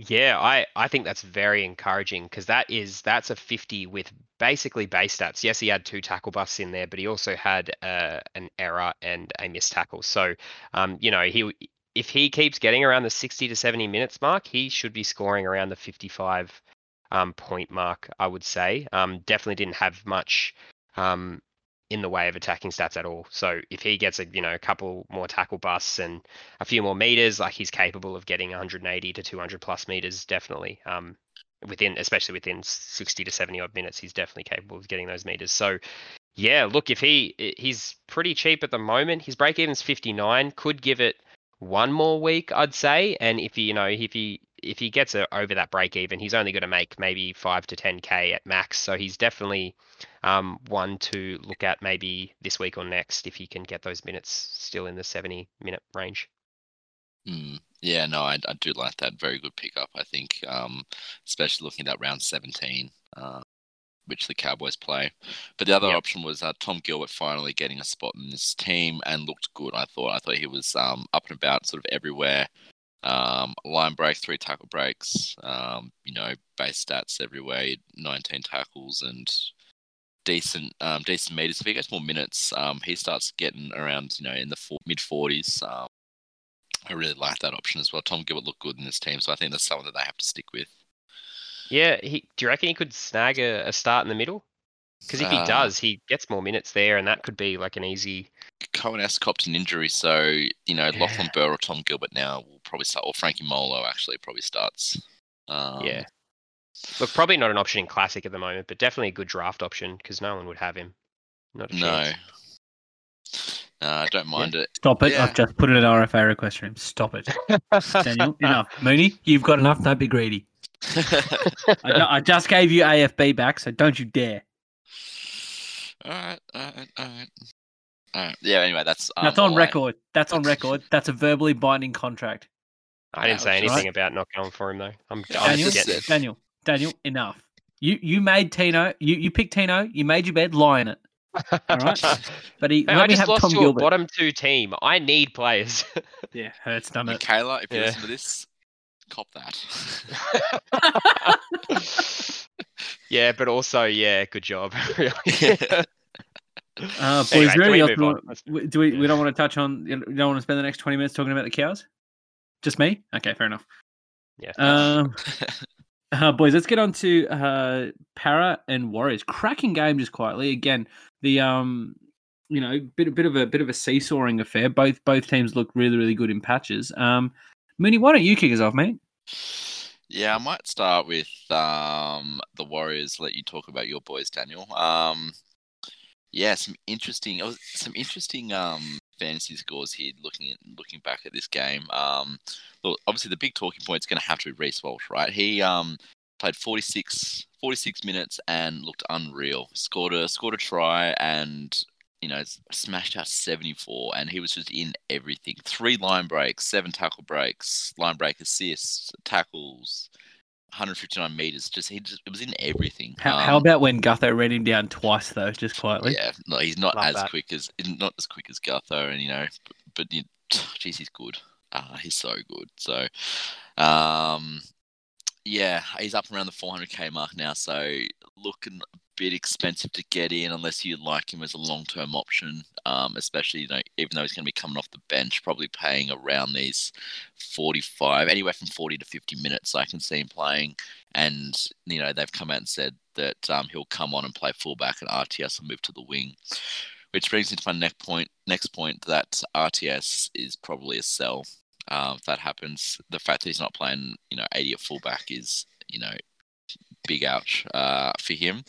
Yeah, I, I think that's very encouraging because that is that's a 50 with basically base stats. Yes, he had two tackle busts in there, but he also had uh, an error and a missed tackle. So, um, you know, he if he keeps getting around the 60 to 70 minutes mark, he should be scoring around the 55 um, point mark. I would say. Um, definitely didn't have much um, in the way of attacking stats at all. So if he gets a you know a couple more tackle busts and a few more meters, like he's capable of getting 180 to 200 plus meters, definitely. Um, within especially within 60 to 70 odd minutes, he's definitely capable of getting those meters. So yeah, look if he he's pretty cheap at the moment. His break even's 59. Could give it one more week, I'd say. And if he you know if he if he gets a, over that break even, he's only going to make maybe five to 10k at max. So he's definitely um, one to look at maybe this week or next if he can get those minutes still in the 70 minute range.
Mm, yeah, no, I, I, do like that. Very good pickup, I think, um, especially looking at that round 17, uh, which the Cowboys play. But the other yep. option was uh, Tom Gilbert finally getting a spot in this team and looked good. I thought. I thought he was um, up and about, sort of everywhere. Um, line break, three tackle breaks. Um, you know, base stats everywhere. 19 tackles and decent, um, decent meters. If he gets more minutes, um, he starts getting around, you know, in the four, mid 40s. Um, I really like that option as well. Tom Gilbert looked good in this team, so I think that's someone that they have to stick with.
Yeah, he, do you reckon he could snag a, a start in the middle? Because if he
Uh,
does, he gets more minutes there, and that could be like an easy.
Coen Hess copped an injury, so you know
Yeah.
Lachlan Burr or Tom Gilbert now will probably start, or Frankie Molo actually probably starts. Um,
yeah. Look, probably not an option in classic at the moment, but definitely a good draft option because no one would have him. Not a
No,
chance.
no, I don't mind it.
Stop it.
Yeah.
I've just put in an RFA request for him. Stop it. Daniel, enough. Mooney, you've got enough. Don't be greedy. I, I just gave you AFB back, so don't you dare.
All right, all right, all right. All right. Yeah. Anyway, that's um,
That's on
all I-
record. That's on record. That's a verbally binding contract.
I didn't say anything
Right.
about not going for him though. I'm, I'm
Daniel,
just
just
getting.
Daniel, Daniel, enough. You you made Tino. You you picked Tino. You made your bed. Lie in it. All right. But he
Hey, I just lost
Tom
to a bottom two team. I need players.
Yeah, Hurts done it.
Michaela, if you
Yeah.
listen to this, cop that.
yeah, but also, yeah, good job. really.
Uh, boys,
Anyway,
is there
can
anything
we
else
move
we
on?
want- do we?
yeah.
We don't want to touch on. You don't want to spend the next twenty minutes talking about the cows. Just me? Okay, fair enough.
yeah.
Um, uh, boys, let's get on to uh, Para and Warriors. Cracking game, just quietly. Again, the um, you know, bit a bit of a bit of a seesawing affair. Both both teams look really really good in patches. Um, Mooney, why don't you kick us off, mate?
Yeah, I might start with um, the Warriors. Let you talk about your boys, Daniel. Um, yeah, some interesting, oh, some interesting um, fantasy scores here. Looking at looking back at this game, um, look, obviously the big talking point is going to have to be Reece Walsh, right? He um, played 46, 46 minutes and looked unreal. Scored a scored a try and you know smashed out 74 and he was just in everything three line breaks seven tackle breaks line break assists tackles 159 meters just he just it was in everything
How, how
Um,
about when Gutho ran him down twice though, just quietly?
yeah no he's not
Love
as
that.
quick as not as quick as Gutho and you know but, but you, geez he's good uh, he's so good so um yeah he's up around the 400k mark now so looking a bit expensive to get in unless you like him as a long-term option um, especially you know even though he's going to be coming off the bench probably paying around these 45 anywhere from 40 to 50 minutes i can see him playing. And you know they've come out and said that um, he'll come on and play fullback and rts will move to the wing which brings me to my next point next point that rts is probably a sell. Um, if that happens the fact that he's not playing you know 80 at fullback is you know big ouch uh, for him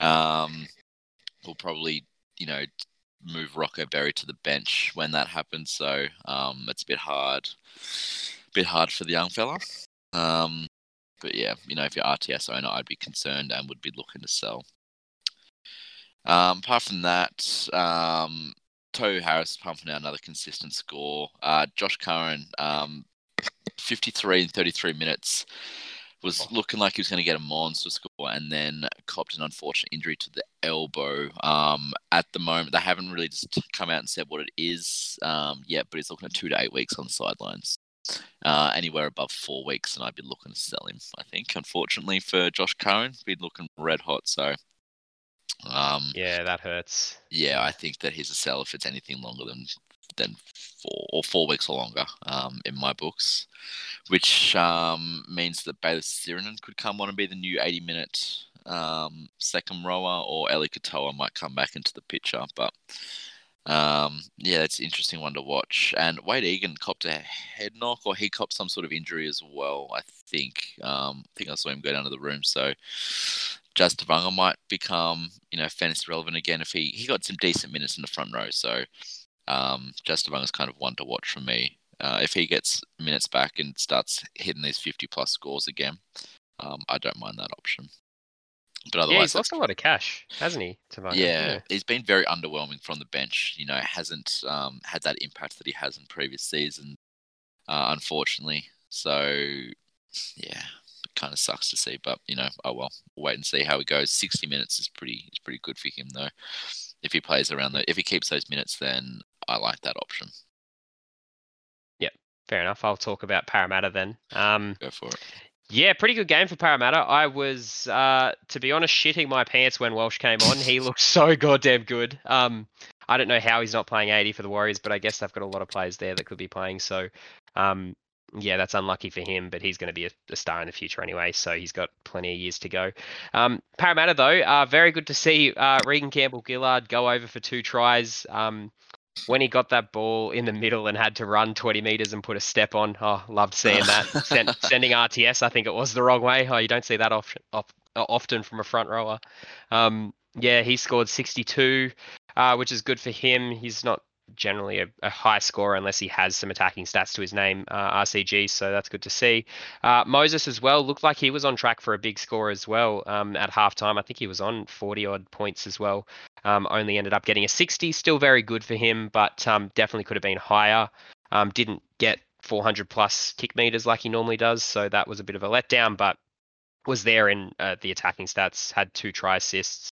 um, we'll probably you know move Rocco Berry to the bench when that happens. So um, it's a bit hard, bit hard for the young fella. Um, but yeah, you know, if you're RTS owner, I'd be concerned and would be looking to sell. Um, apart from that, um, Harris pumping out another consistent score. Uh, Josh Curran, um, 53 and 33 minutes, was looking like he was going to get a monster score, and then copped an unfortunate injury to the elbow. Um, at the moment, they haven't really just come out and said what it is um, yet, but he's looking at two to eight weeks on the sidelines. Uh, anywhere above four weeks, and I'd be looking to sell him. I think, unfortunately for Josh Cohen, be looking red hot. So, um,
yeah, that hurts.
yeah, I think that he's a sell if it's anything longer than than four or four weeks or longer um, in my books, which um, means that Bayley Sironen could come on and be the new 80 minute um, second rower, or Eli Katoa might come back into the picture. But um, yeah, it's an interesting one to watch. And Wade Egan copped a head knock, or he copped some sort of injury as well. I think. Um, I think I saw him go down to the room. So Jazz Tevaga might become, you know, fantasy relevant again if he he got some decent minutes in the front row. So um, Jazz Tevaga's kind of one to watch for me. Uh, if he gets minutes back and starts hitting these 50 plus scores again, um, I don't mind that option. But
Yeah,
otherwise,
he's lost a lot of cash, hasn't he? Tevaga?
yeah, he's been very underwhelming from the bench. You know, hasn't um, had that impact that he has in previous seasons, uh, unfortunately. So, yeah, it kind of sucks to see. But you know, oh well, we'll wait and see how he goes. Sixty minutes is pretty is pretty good for him though. If he plays around the, if he keeps those minutes, then I like that option.
Yeah, fair enough. I'll talk about Parramatta then. Um,
Go for it.
yeah, pretty good game for Parramatta. I was, uh, to be honest, shitting my pants when Welsh came on. He looked so goddamn good. Um, I don't know how he's not playing 80 for the Warriors, but I guess they've got a lot of players there that could be playing. So, um, yeah, that's unlucky for him, but he's going to be a, a, star in the future anyway. So he's got plenty of years to go. Um, Parramatta, though, uh, very good to see uh, Reagan Campbell Gillard go over for two tries. Um, when he got that ball in the middle and had to run 20 meters and put a step on, oh, loved seeing that. Send, sending RTS, I think it was the wrong way. Oh, you don't see that often, often from a front rower. Um, yeah, he scored 62, uh, which is good for him. He's not generally a, a, high scorer unless he has some attacking stats to his name, uh, RCG. So that's good to see. Uh, Moses as well looked like he was on track for a big score as well um, at halftime. I think he was on 40 odd points as well. Um, only ended up getting a 60. Still very good for him, but um, definitely could have been higher. Um, didn't get 400 plus kick meters like he normally does, so that was a bit of a letdown. But was there in uh, the attacking stats. Had two try assists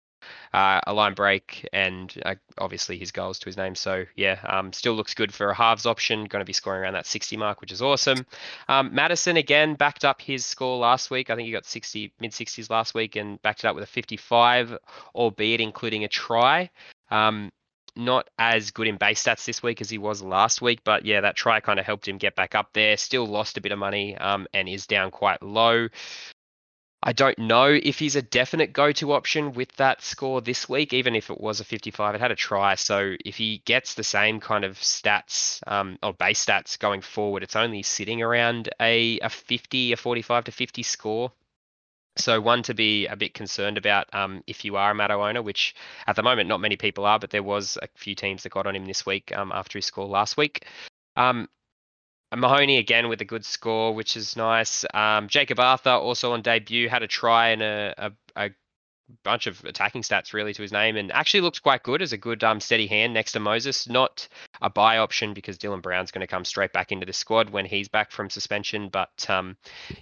uh, a line break, and uh, obviously his goals to his name. So yeah, um, still looks good for a halves option. Going to be scoring around that 60 mark, which is awesome. Um, Matterson again backed up his score last week. I think he got 60 mid 60s last week and backed it up with a 55, albeit including a try. Um, not as good in base stats this week as he was last week, but yeah, that try kind of helped him get back up there. Still lost a bit of money um, and is down quite low. I don't know if he's a definite go to option with that score this week, even if it was a 55. It had a try. So if he gets the same kind of stats um, or base stats going forward, it's only sitting around a, a 50, a 45 to 50 score. So one to be a bit concerned about um, if you are a Matto owner, which at the moment not many people are, but there was a few teams that got on him this week um, after his score last week. Um, Mahoney again with a good score, which is nice. Um, Jakob Arthur also on debut had a try and a, a, a, bunch of attacking stats really to his name, and actually looks quite good as a good um, steady hand next to Moses. Not a buy option because Dylan Brown's going to come straight back into the squad when he's back from suspension. But um,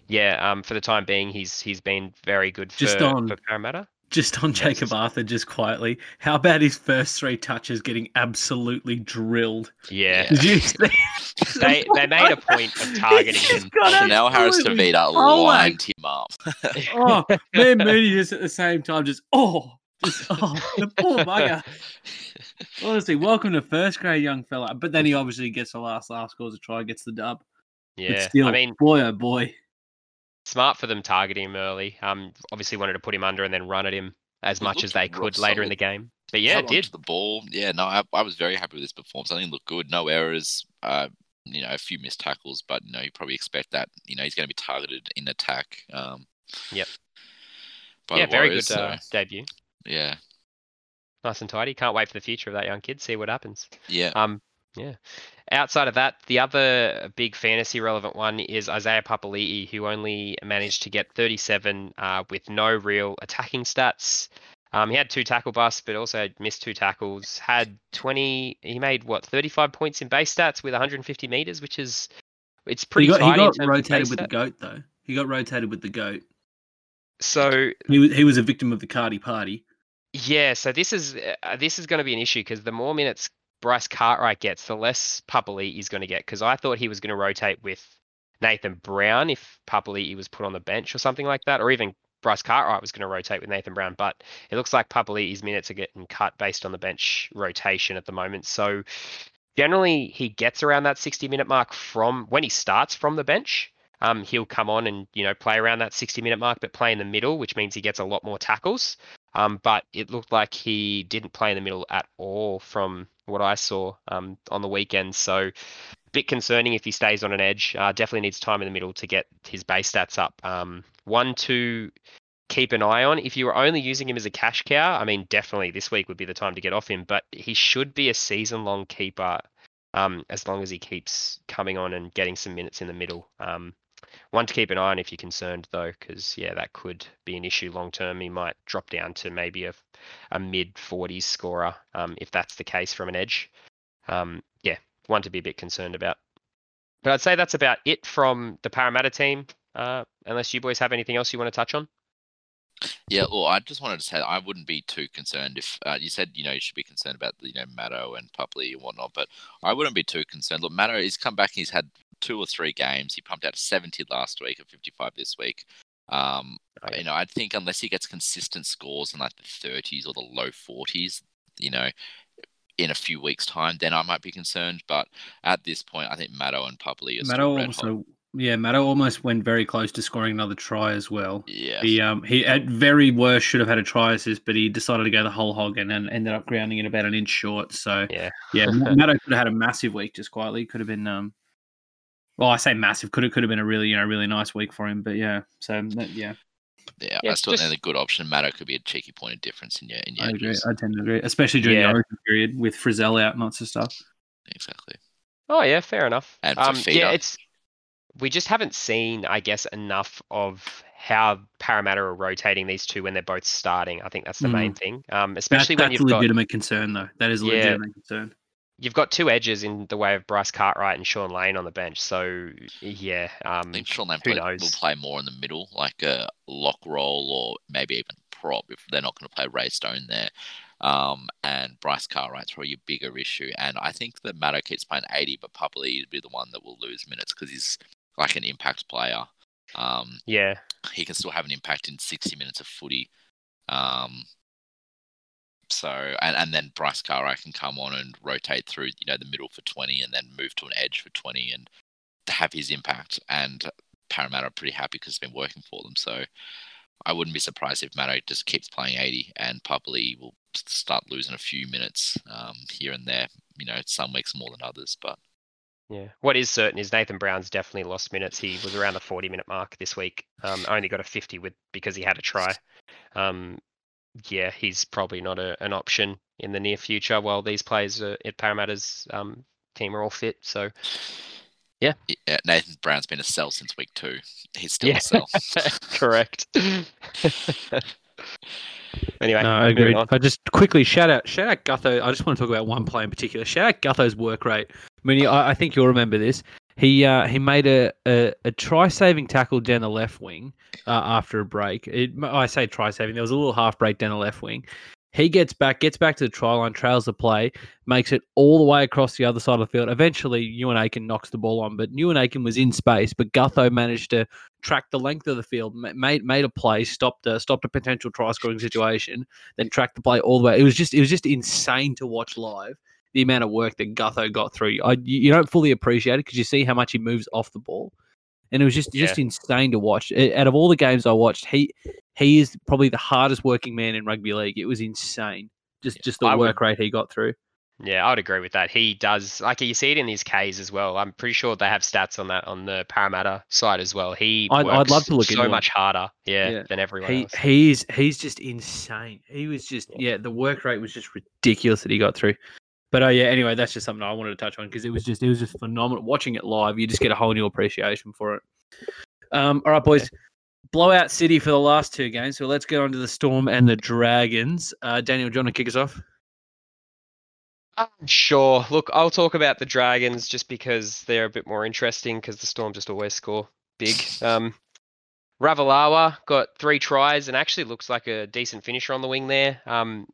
yeah, um, for the time being, he's he's been very good for,
Just on,
for Parramatta.
Just on Jakob Arthur, just quietly, how about his first three touches getting absolutely drilled?
Yeah.
You
they they made a point of targeting him.
Now Harris Tavita oh lined him up.
oh, me and Mooney just at the same time, just oh, just oh, the poor bugger. Honestly, welcome to first grade, young fella. But then he obviously gets the last last scores a try, gets the dub.
Yeah,
still,
I mean,
boy oh boy,
smart for them targeting him early. Um, obviously wanted to put him under and then run at him as much as they could later in the game. But yeah, it did.
The ball, yeah, no, I, I, was very happy with this performance. I think it looked good, no errors. Uh, you know, a few missed tackles, but you know, you probably expect that. You know, he's going to be targeted in attack. Um,
yep. Yeah, very Warriors, good uh, so, debut.
Yeah.
Nice and tidy. Can't wait for the future of that young kid. See what happens.
Yeah.
Um. Yeah. Outside of that, the other big fantasy relevant one is Isaiah Papali'i, who only managed to get 37 uh, with no real attacking stats. Um, he had two tackle busts, but also missed two tackles. Had 20. He made what 35 points in base stats with 150 meters, which is it's pretty.
He got,
he
got rotated with stat. the goat though. He got rotated with the goat.
So
he was he was a victim of the Cardi party.
Yeah, so this is uh, this is going to be an issue because the more minutes Bryce Cartwright gets, the less Papali'i is going to get. Because I thought he was going to rotate with Nathan Brown if Papali'i was put on the bench or something like that, or even Bryce Cartwright was going to rotate with Nathan Brown, but it looks like Papali'i's minutes are getting cut based on the bench rotation at the moment. So generally, he gets around that 60 minute mark from when he starts from the bench. Um, he'll come on and you know play around that 60 minute mark, but play in the middle, which means he gets a lot more tackles. Um, but it looked like he didn't play in the middle at all from what I saw um, on the weekend. So a bit concerning if he stays on an edge. Uh, definitely needs time in the middle to get his base stats up. Um, one to keep an eye on. If you were only using him as a cash cow, I mean, definitely this week would be the time to get off him. But he should be a season long keeper um, as long as he keeps coming on and getting some minutes in the middle. Um, one to keep an eye on if you're concerned, though, because yeah, that could be an issue long term. He might drop down to maybe a, a mid 40s scorer um, if that's the case from an edge. Um, yeah, one to be a bit concerned about. But I'd say that's about it from the Parramatta team. Uh, unless you boys have anything else you want to touch on.
Yeah, well, I just wanted to say I wouldn't be too concerned if uh, you said you know you should be concerned about the you know Matto and Pupley and whatnot, but I wouldn't be too concerned. Look, Matto, he's come back, he's had two or three games. He pumped out 70 last week and 55 this week. Um,
Oh, yeah.
you know, I think unless he gets consistent scores in like the 30s or the low 40s, you know, in a few weeks' time, then I might be concerned. But at this point, I think Mato and Pupley are still
Matto
red hot.
also, yeah, Mato almost went very close to scoring another try as well.
Yeah,
He um he at very worst should have had a try assist, but he decided to go the whole hog and then ended up grounding it about an inch short. So
Yeah.
yeah, Mato could have had a massive week just quietly. Could have been um, well, I say massive. Could have could have been a really you know really nice week for him. But yeah, so that, yeah,
yeah,
Yeah,
I still think
just-
they're a good option. Maddo could be a cheeky point of difference in your in your
I agree. I tend to agree, especially during
Yeah.
the origin period with Frizell out and lots of stuff.
Exactly.
Oh yeah, fair enough.
And
um,
feeder.
yeah, it's we just haven't seen, I guess, enough of how Parramatta are rotating these two when they're both starting. I think that's the main thing. Um,
That,
especially when
that's
you've got a
legitimate concern, though. That is a
Yeah.
legitimate concern.
You've got two edges in the way of Bryce Cartwright and Sean Lane on the bench. So yeah, um,
I think Sean Lamb
who
play, will play more in the middle, like a lock roll or maybe even prop if they're not going to play Ray Stone there. Um, and Bryce Cartwright's probably a bigger issue. And I think that Matto keeps playing 80, but Pupley would be the one that will lose minutes because he's like an impact player. Um,
yeah,
he can still have an impact in 60 minutes of footy. Um, so and, and then Bryce Cartwright can come on and rotate through, you know, the middle for 20 and then move to an edge for 20 and have his impact. And Parramatta are pretty happy because it's been working for them. So I wouldn't be surprised if Matto just keeps playing 80 and probably will start losing a few minutes um, here and there. You know, some weeks more than others, but
yeah. What is certain is Nathan Brown's definitely lost minutes. He was around the 40 minute mark this week. Um, only got a 50 with because he had a try. Um, yeah, he's probably not a, an option in the near future while these players are, at Parramatta's um, team are all fit. So
yeah, yeah. Nathan Brown's been a sell since week two. He's still
Yeah.
a sell.
correct. anyway,
No, I agree.
on.
I just quickly shout out, shout out Gutho. I just want to talk about one play in particular. Shout out Gutho's work rate. I mean, I, I think you'll remember this. He uh, he made a, a, a try saving tackle down the left wing uh, after a break. It, I say try saving. There was a little half break down the left wing. He gets back, gets back to the try line, trails the play, makes it all the way across the other side of the field. Eventually, Euan Aiken knocks the ball on, but Euan Aiken was in space, but Gutho managed to track the length of the field, made made a play, stopped a stopped a potential try scoring situation, then tracked the play all the way. It was just it was just insane to watch live. The amount of work that Gutho got through, I, you don't fully appreciate it because you see how much he moves off the ball, and it was just just insane to watch. Out of all the games I watched, he he is probably the hardest working man in rugby league. It was insane, just
Yeah,
just the
I would-
work rate he got through.
Yeah, I would agree with that. He does like you see it in his Ks as well. I'm pretty sure they have stats on that on the Parramatta side as well. He
I'd- I'd love to look
so much harder, yeah,
Yeah.
than everyone
He
else.
he's he's just insane. He was just
Yeah.
yeah, the work rate was just ridiculous that he got through. But oh yeah, anyway, that's just something I wanted to touch on because it was just it was just phenomenal. Watching it live, you just get a whole new appreciation for it. Um, all right, boys. Blowout City for the last two games. So let's get on to the Storm and the Dragons. Uh, Daniel, do you want to kick us off?
Uh, Sure. Look, I'll talk about the Dragons just because they're a bit more interesting because the Storm just always score big. Um, Ravalawa got three tries and actually looks like a decent finisher on the wing there. Um,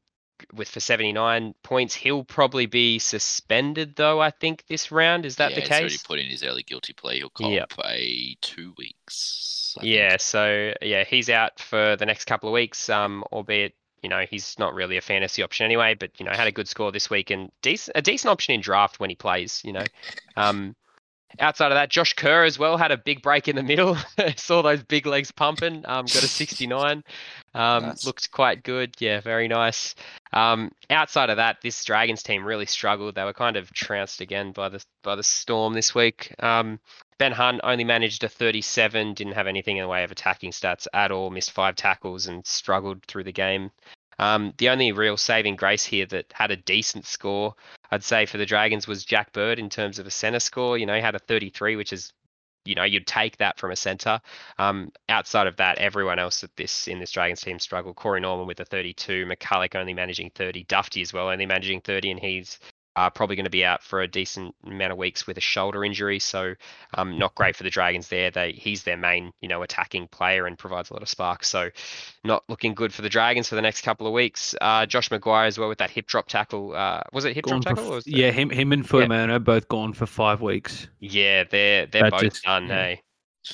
with for 79 points, he'll probably be suspended though. I think this round is that
yeah,
the
He's already
case?
put in his early guilty plea. He'll cop
Yep.
a two weeks. I think.
Yeah, so yeah, he's out for the next couple of weeks. Um, albeit you know he's not really a fantasy option anyway, but you know had a good score this week and decent a decent option in draft when he plays. You know, um, outside of that, Josh Kerr as well had a big break in the middle. Saw those big legs pumping. Um, got a 69. Um,
Nice.
looked quite good. Yeah, very nice. Um, outside of that, this Dragons team really struggled. They were kind of trounced again by the by the Storm this week. Um, Ben Hunt only managed a 37, didn't have anything in the way of attacking stats at all, missed five tackles and struggled through the game. Um, the only real saving grace here that had a decent score, I'd say, for the Dragons was Jack Bird in terms of a center score. You know, he had a 33, which is, you know, you'd take that from a center. Um, outside of that, everyone else at this in this Dragons team struggled. Corey Norman with a 32, McCullough only managing 30, Dufty as well only managing 30, and he's uh, probably going to be out for a decent amount of weeks with a shoulder injury, so um, not great for the Dragons there. They he's their main you know attacking player and provides a lot of spark, so not looking good for the Dragons for the next couple of weeks. Uh, Josh McGuire as well with that hip drop tackle. Uh, was it hip
Gone
drop tackle? Or
f-
was it-
yeah, him him and Fuimaono both gone for five weeks.
yeah, they're they're
That
both
just-
done.
yeah.
Hey,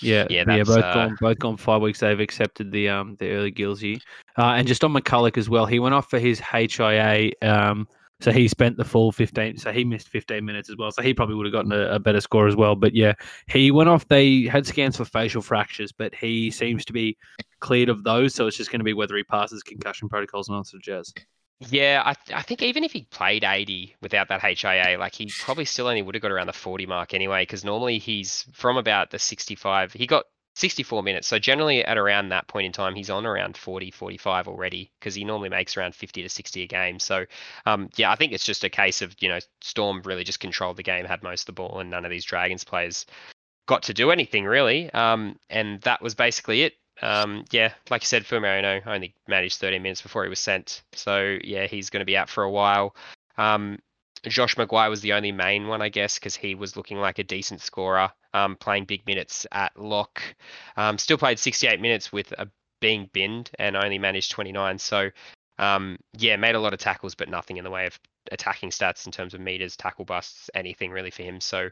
Yeah,
Yeah,
yeah, both
uh,
gone, both gone five weeks. They've accepted the um the early Gilsey, uh, and just on McCullough as well. He went off for his HIA, um, so he spent the full fifteen. So he missed fifteen minutes as well. So he probably would have gotten a, a better score as well. But yeah, he went off. They had scans for facial fractures, but he seems to be cleared of those. So it's just going to be whether he passes concussion protocols and all sorts of jazz.
Yeah, I, th- I think even if he played 80 without that HIA, like he probably still only would have got around the 40 mark anyway, because normally he's from about the 65. He got 64 minutes. So generally at around that point in time, he's on around 40, 45 already, because he normally makes around 50 to 60 a game. So um, yeah, I think it's just a case of, you know, Storm really just controlled the game, had most of the ball, and none of these Dragons players got to do anything really. Um, and that was basically it. Um, yeah, like you said, Fuimaono only managed 30 minutes before he was sent. So yeah, he's going to be out for a while. Um, Josh McGuire was the only main one, I guess, because he was looking like a decent scorer, um, playing big minutes at lock. Um, still played 68 minutes with a being binned and only managed 29. So um, yeah, made a lot of tackles, but nothing in the way of attacking stats in terms of meters, tackle busts, anything really for him. So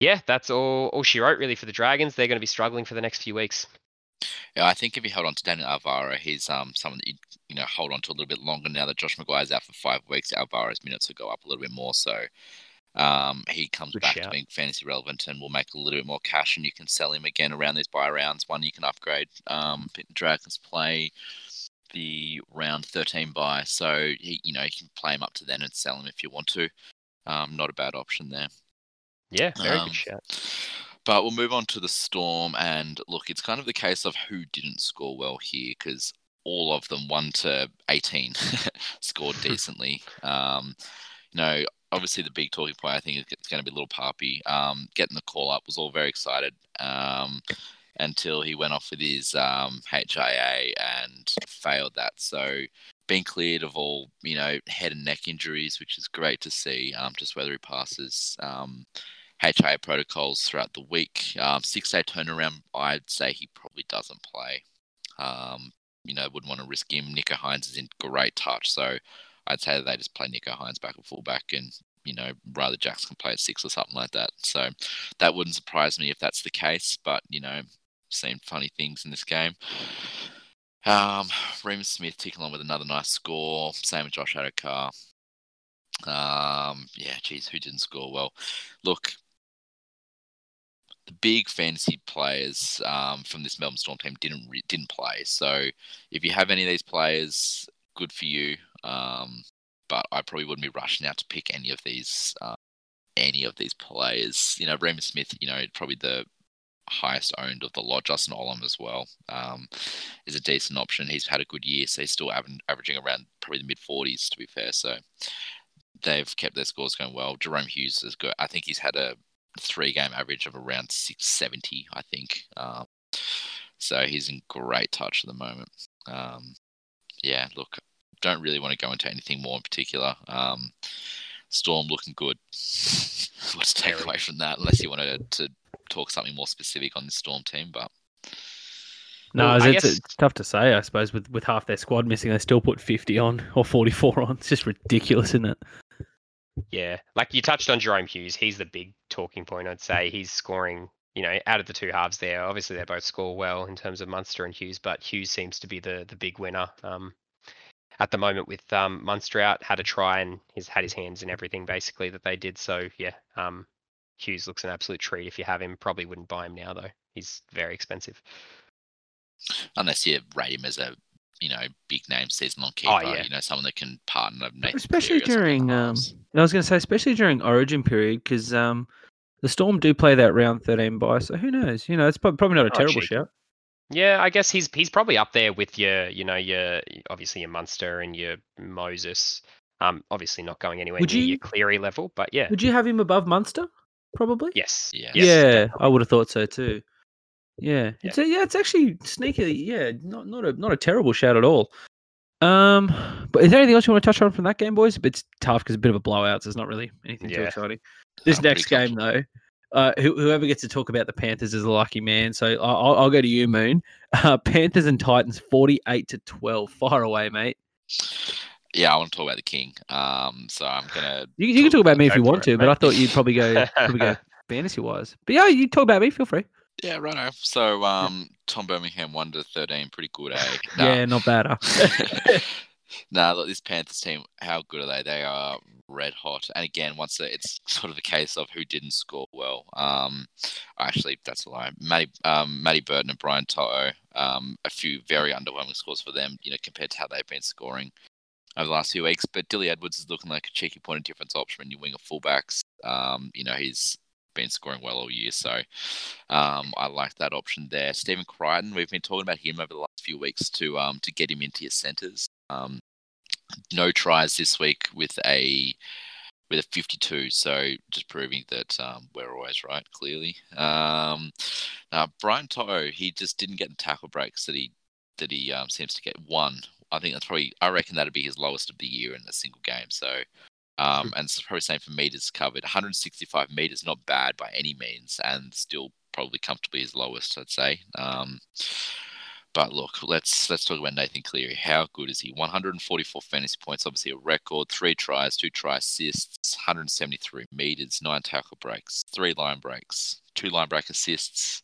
yeah, that's all all she wrote really for the Dragons. They're going to be struggling for the next few weeks.
Yeah, I think if you held on to Daniel Alvaro, he's um someone that you you know hold on to a little bit longer now that Josh McGuire's out for five weeks. Alvaro's minutes will go up a little bit more, so um he comes
Good
back to being fantasy relevant and will make a little bit more cash, and you can sell him again around these buy rounds. One you can upgrade. Um, I think the Dragons play the round thirteen buy, so he you know you can play him up to then and sell him if you want to. Um, not a bad option there.
Yeah, very
Um,
good shout.
But we'll move on to the Storm, and look, it's kind of the case of who didn't score well here, because all of them, one to eighteen, scored decently. Um, you know, obviously the big talking point I think is going to be Little Papi. Um, getting the call up was all very excited um, until he went off with his um, HIA and failed that. So being cleared of all you know head and neck injuries, which is great to see. Um, just whether he passes. Um, HIA protocols throughout the week. Um, six day turnaround, I'd say he probably doesn't play. You know, wouldn't want to risk him. Nicho Hynes is in great touch, so I'd say that they just play Nicho Hynes back at fullback and, you know, rather Jacks can play at six or something like that. So that wouldn't surprise me if that's the case, but, you know, seen funny things in this game. Um, Remus Smith ticking along with another nice score. Same with Josh Addo-Carr. Um, yeah, geez, who didn't score well? Look, the big fantasy players um, from this Melbourne Storm team didn't re- didn't play. So if you have any of these players, good for you. Um, but I probably wouldn't be rushing out to pick any of these uh, any of these players. You know, Remus Smith, you know, probably the highest owned of the lot. Justin Olam as well um, is a decent option. He's had a good year, so he's still aver- averaging around probably the mid forties to be fair. So they've kept their scores going well. Jahrome Hughes is good. I think he's had a three game average of around 670, I think. Um, so he's in great touch at the moment. Um, yeah, look, don't really want to go into anything more in particular. Um, Storm looking good. Let's take away from that, unless you wanted to talk something more specific on the Storm team. But
No,
Well,
it's, it's,
guess-
it's tough to say. I suppose with with half their squad missing, they still put fifty on or forty four on. It's just ridiculous, isn't it?
Yeah, like you touched on Jahrome Hughes. He's the big talking point. I'd say he's scoring. You know, out of the two halves there, obviously they both score well in terms of Munster and Hughes, but Hughes seems to be the the big winner. Um, at the moment with um, Munster out, had a try and he's had his hands in everything basically that they did. So yeah, um, Hughes looks an absolute treat if you have him. Probably wouldn't buy him now though. He's very expensive.
unless you rate him as a you know big name season long keeper,
Oh, yeah.
you know someone that can partner, Nathan
especially
Cleary or
during
like
um,
that.
I was going to say, especially during Origin period, because um, the Storm do play that round thirteen by. So who knows? You know, it's probably not a
Oh,
terrible
cheap.
shout.
Yeah, I guess he's he's probably up there with your, you know, your obviously your Munster and your Moses. Um, obviously not going anywhere
Would
near
you-
your Cleary level, but yeah,
Would you have him above Munster? Probably.
yes,
Yeah.
yes,
yeah,
definitely.
I would have thought so too. Yeah,
Yeah.
it's a, yeah, it's actually sneaky. Yeah, not not a not a terrible shout at all. Um, but is there anything else you want to touch on from that game, boys? It's tough because a bit of a blowout. So it's not really anything too exciting. This next game, though, uh, whoever gets to talk about the Panthers is a lucky man. So I- I'll, I'll go to you, Moon. Uh, Panthers and Titans, forty-eight to twelve. Far away, mate.
Yeah, I want to talk about the king. Um, so I'm gonna.
You, you can talk about me if you want
it,
to, but. I thought you'd probably go probably go fantasy wise. But yeah, you talk about me. Feel free.
Yeah, righto. So um, Tom Birmingham one to thirteen, pretty good, eh? Nah.
Yeah, not bad. Huh?
nah, look, this Panthers team, how good are they? They are red hot. And again, once the, it's sort of a case of who didn't score well. Um, actually, that's a lie. Matty, um, Matty Burton and Brian To'o, um, a few very underwhelming scores for them, you know, compared to how they've been scoring over the last few weeks. But Dilly Edwards is looking like a cheeky point of difference option when you wing of fullbacks. Um, you know, he's been scoring well all year, so um, I like that option there. Stephen Crichton, we've been talking about him over the last few weeks to um, to get him into your centres. Um, no tries this week with a with a 52, so just proving that um, we're always right. Clearly, um, now Brian To'o, he just didn't get the tackle breaks that he that he um, seems to get. One, I think that's probably I reckon that'd be his lowest of the year in a single game. So. Um, and it's probably same for meters covered. 165 meters, not bad by any means, and still probably comfortably his lowest, I'd say. Um, but look, let's let's talk about Nathan Cleary. How good is he? 144 fantasy points, obviously a record. Three tries, two try assists, 173 meters, nine tackle breaks, three line breaks, two line break assists,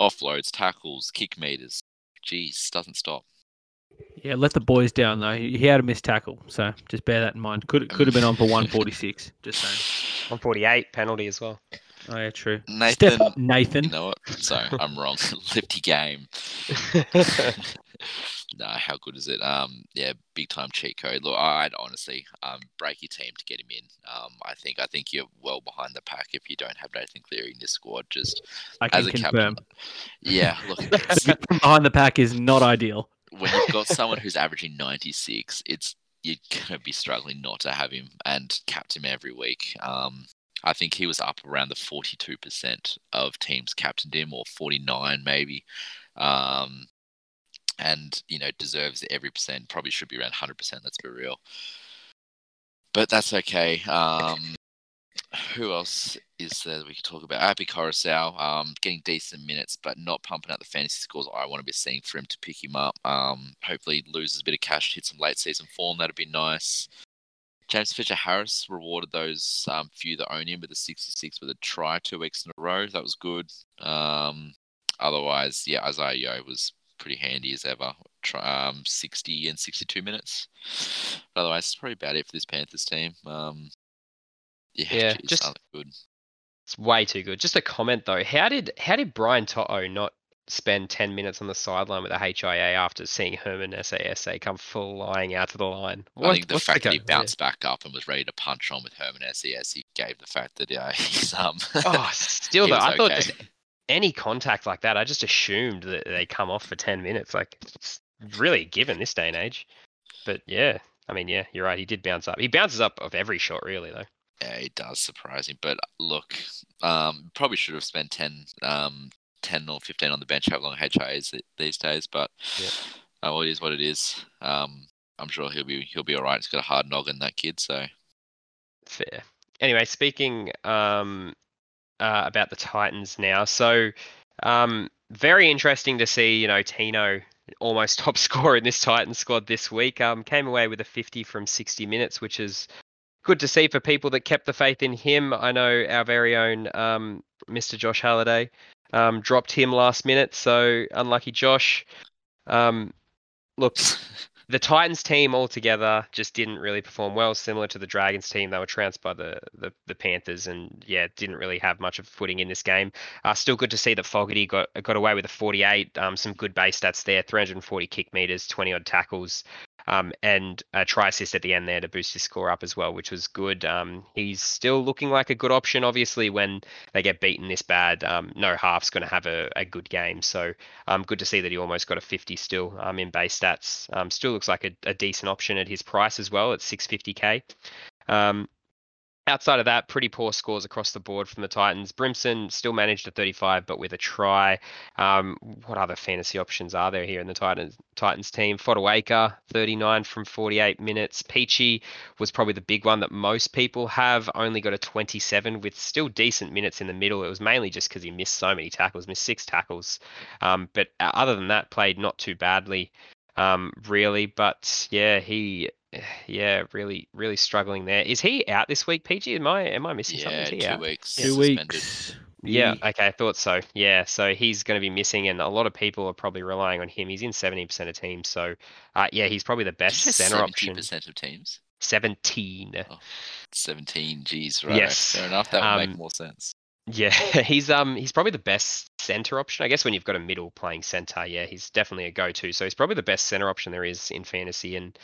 offloads, tackles, kick meters. Jeez, doesn't stop.
Yeah, let the boys down though. He he had a missed tackle, so just bear that in mind. Could could have been on for 146. Just saying.
148 penalty as well.
Oh yeah, true.
Nathan,
Step up, Nathan.
you know what? So I'm wrong. Lifty game. no, how good is it? Um, yeah, big time cheat code. Look, I'd honestly um break your team to get him in. Um, I think I think you're well behind the pack if you don't have Nathan Cleary in this squad. Just
I
as
can
a
confirm.
captain, yeah. Look,
Behind the pack is not ideal.
When you've got someone who's averaging 96, it's you're gonna be struggling not to have him and captain him every week. Um, I think he was up around the 42% of teams captained him, or 49 maybe. Um, and you know deserves every percent. Probably should be around 100%. Let's be real. But that's okay. Um, who else is there we could talk about? Api Koroisau, um, getting decent minutes, but not pumping out the fantasy scores I want to be seeing for him to pick him up. Um, hopefully loses a bit of cash, hit some late season form. That'd be nice. James Fisher Harris rewarded those um, few that own him with a 66 with a try two weeks in a row. That was good. Um, otherwise, yeah, Isaiah Yeo was pretty handy as ever. Um, 60 and 62 minutes. But otherwise, it's probably about it for this Panthers team. Um, yeah,
Yeah,
geez,
just-
good.
It's way too good. Just a comment though. How did how did Brian To'o not spend 10 minutes on the sideline with the HIA after seeing Herman SASA come flying out to the line?
I think the fact that he
go- yeah.
bounced back up and was ready to punch on with Herman SES, he gave the fact that uh, he's um.
Oh, still though, I thought just any contact like that, I just assumed that they come off for 10 minutes. Like, it's really given this day and age. But yeah, I mean, yeah, you're right. He did bounce up. He bounces up of every shot, really, though.
Yeah, it does surprise him. But look, um, probably should have spent 10, um, 10 or 15 on the bench, how long HIA is these days. But
Yeah.
uh, well, it is what it is. Um, I'm sure he'll be he'll be all right. He's got a hard noggin, that kid. So
Fair. Anyway, speaking um, uh, about the Titans now, so um, very interesting to see. You know, Tino almost top scorer in this Titans squad this week. Um, came away with a 50 from 60 minutes, which is good to see for people that kept the faith in him. I know our very own um, Mr. Josh Halliday um, dropped him last minute, so unlucky Josh. Um, look, the Titans team altogether just didn't really perform well, similar to the Dragons team. They were trounced by the, the, the Panthers and yeah, didn't really have much of a footing in this game. Uh, still good to see that Fogarty got got away with a 48. Um, some good base stats there 340 kick meters, 20 odd tackles, um, and a try assist at the end there to boost his score up as well, which was good. Um, he's still looking like a good option. Obviously, when they get beaten this bad, um, no half's going to have a, a good game. So um, good to see that he almost got a 50 still um, in base stats. Um, still looks like a, a decent option at his price as well at 650k. Outside of that, pretty poor scores across the board from the Titans. Brimson still managed a 35, but with a try. Um, what other fantasy options are there here in the Titans Titans team? Fotuaika, 39 from 48 minutes. Peachy was probably the big one that most people have. Only got a 27 with still decent minutes in the middle. It was mainly just because he missed so many tackles, missed six tackles. Um, but uh, other than that, played not too badly um, really. But yeah, he yeah, really, really struggling there. Is he out this week, PG? Am I am I missing
Yeah,
something? Is he
two
out?
weeks.
Two
suspended.
weeks.
Yeah, okay, I thought so. Yeah, so he's going to be missing, and a lot of people are probably relying on him. He's in 70% of teams, so uh, yeah, he's probably the best center option.
percent of teams.
17.
Seventeen. Geez, right.
Yes,
Fair enough. That would make
um,
more sense.
Yeah, he's um he's probably the best center option. I guess when you've got a middle playing center, yeah, he's definitely a go-to. So he's probably the best center option there is in fantasy, and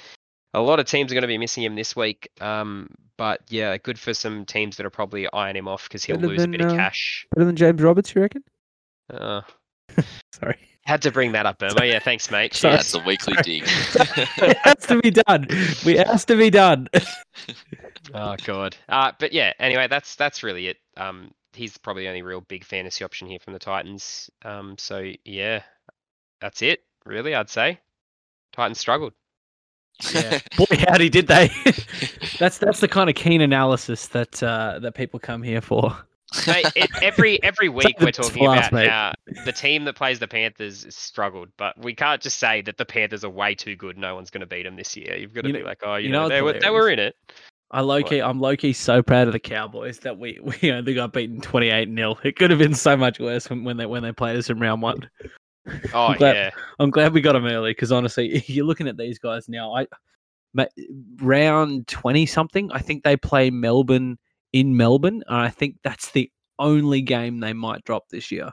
a lot of teams are going to be missing him this week. Um, but yeah, good for some teams that are probably eyeing him off because he'll
Better
lose a
than,
bit of
uh,
cash.
Better than James Roberts, you reckon?
Uh,
Sorry.
had to bring that up, Burma. Yeah, thanks, mate.
Sorry.
Cheers.
That's a weekly dig.
it has to be done. We has to be done.
Oh god. Uh, but yeah. Anyway, that's that's really it. Um, he's probably the only real big fantasy option here from the Titans. Um, so yeah, that's it. Really, I'd say. Titans struggled.
Yeah.
Boy, howdy did they. that's that's the kind of keen analysis that uh, that people come here for.
Mate, it, every every week we're talking
class,
about
mate.
how the team that plays the Panthers struggled, but we can't just say that the Panthers are way too good. No one's going to beat them this year. You've got to
You
be
know-
like, oh, you,
you
know,
know
they were they were in it.
I low key, I'm low key so proud of the Cowboys that we, we only got beaten 28 0 It could have been so much worse when, when they when they played us in round one.
Oh
glad-
yeah,
I'm glad we got them early because honestly, you're looking at these guys now. I round 20 something. I think they play Melbourne in Melbourne, and I think that's the only game they might drop this year.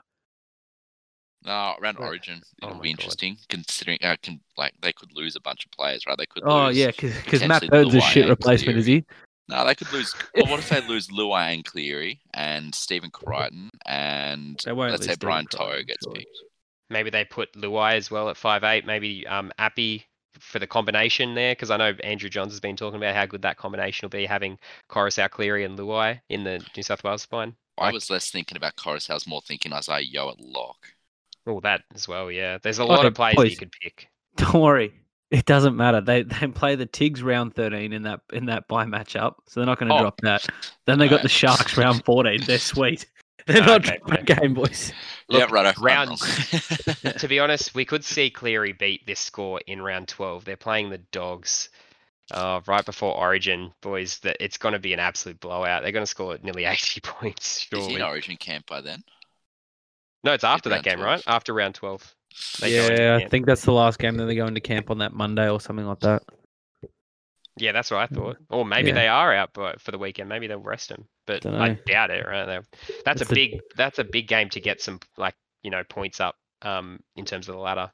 No, around
Right.
Origin,
Oh
it'll
my
be
God.
interesting considering uh, can like they could lose a bunch of players, right? They could.
Oh
lose,
yeah, because Matt
potentially
Bird's a shit
and
replacement, is he?
No, they could lose. Well, what if they lose Luai and Cleary and Stephen Crichton and
They won't
let's say Brian
Crichton,
Toa gets
surely.
picked.
Maybe they put Luai as well at five eight. Maybe um Api for the combination there because I know Andrew Johns has been talking about how good that combination will be having Koroisau, Cleary, and Luai in the New South Wales spine.
I was less thinking about Corus. I was more thinking Isaiah Yeo at lock.
Oh, that as well. Yeah, there's a
Oh,
lot
yeah,
of players that you
boys.
could pick.
Don't worry. It doesn't matter. They they play the Tigs round 13 in that in that bye matchup, so they're not going to
Oh.
drop that. Then they got the Sharks round 14. They're sweet. They're not
Okay,
dropping a game, boys.
yeah,
Look,
right. I'm
round- to be honest, we could see Cleary beat this score in round 12. They're playing the Dogs uh, right before Origin, boys. That it's going to be an absolute blowout. They're going to score nearly 80 points,
Is he in Origin camp by then?
No, it's after that game,
12.
right? After round 12. They
yeah, I think that's the last game. Then they go into camp on that Monday or something like that.
Yeah, that's what I thought. Or maybe
Yeah.
they are out but for the weekend. Maybe they'll rest him. But I
Dunno.
doubt it. Right? They're- That's
It's
a
the-
big. That's a big game to get some like you know points up um in terms of the ladder.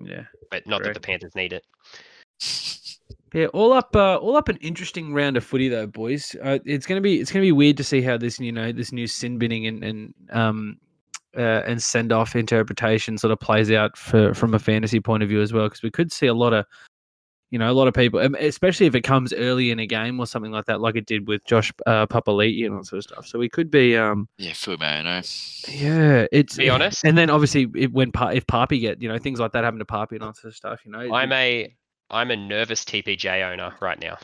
Yeah,
But not that the Panthers need it.
yeah. All up, uh, all up, an interesting round of footy though, boys. Uh, it's gonna be it's gonna be weird to see how this you know this new sin binning and and um uh, and send off interpretation sort of plays out for from a fantasy point of view as well because we could see a lot of you know a lot of people um, especially if it comes early in a game or something like that like it did with Josh uh, Papali'i and all that sort of stuff so we could be um
Yeah, Fuimaono.
yeah it's
Be honest.
and then obviously it, when if Papi get you know things like that happen to Papi and all that sort of stuff you know
I'm a I'm a nervous TPJ owner right now.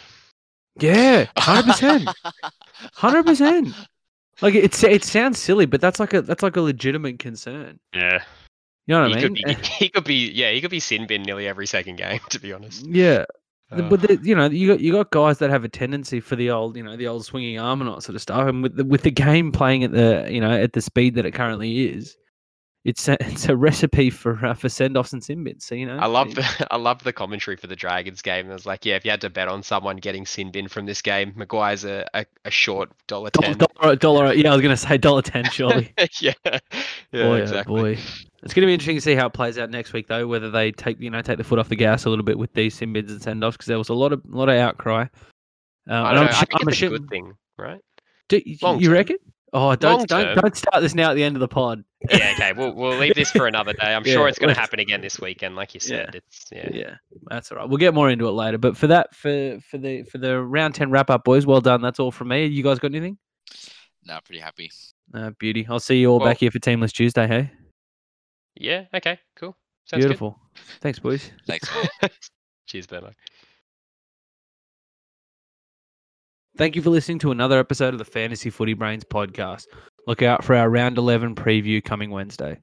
yeah hundred percent hundred percent like it it sounds silly but that's like a that's like a legitimate concern
Yeah.
You know what
he
I
could
mean
be he could be yeah, he could be sin bin nearly every second game, to be honest.
yeah
Uh,
but the, you know you got you got guys that have a tendency for the old you know the old swinging arm and all that sort of stuff and with the, with the game playing at the you know at the speed that it currently is it's a, it's a recipe for uh, for send offs and sin bins so you know
I love the I love the commentary for the Dragons game. It was like, yeah, if you had to bet on someone getting sin bin from this game, McGuire's a, a, a short dollar ten.
dollar, dollar yeah I was gonna say dollar ten surely
yeah, yeah,
boy, oh
exactly.
boy. It's going to be interesting to see how it plays out next week, though. Whether they take you know take the foot off the gas a little bit with these sim bids and send offs, because there was a lot of a lot of outcry. Um,
I,
and
don't
I'm
know, I think
I'm
it's a
assuming-
good thing, right?
Do, you-
long
you
term.
reckon? Oh, don't don't
term-
don't start this now at the end of the pod.
Yeah, okay. We'll we'll leave this for another day. I'm
Yeah,
sure it's going to happen again this weekend, like you
Yeah.
said. It's yeah.
Yeah, that's all right. We'll get more into it later. But for that, for for the for the round ten wrap up, boys, well done. That's all from me. You guys got anything?
No, pretty happy.
Uh, beauty. I'll see you all
Well-
back here for Teamless Tuesday. Hey,
Yeah. Okay. Cool. Sounds good.
beautiful. Thanks, boys.
Thanks, mate.
Cheers, Bernard.
Thank you for listening to another episode of the Fantasy Footy Brains podcast. Look out for our round 11 preview coming Wednesday.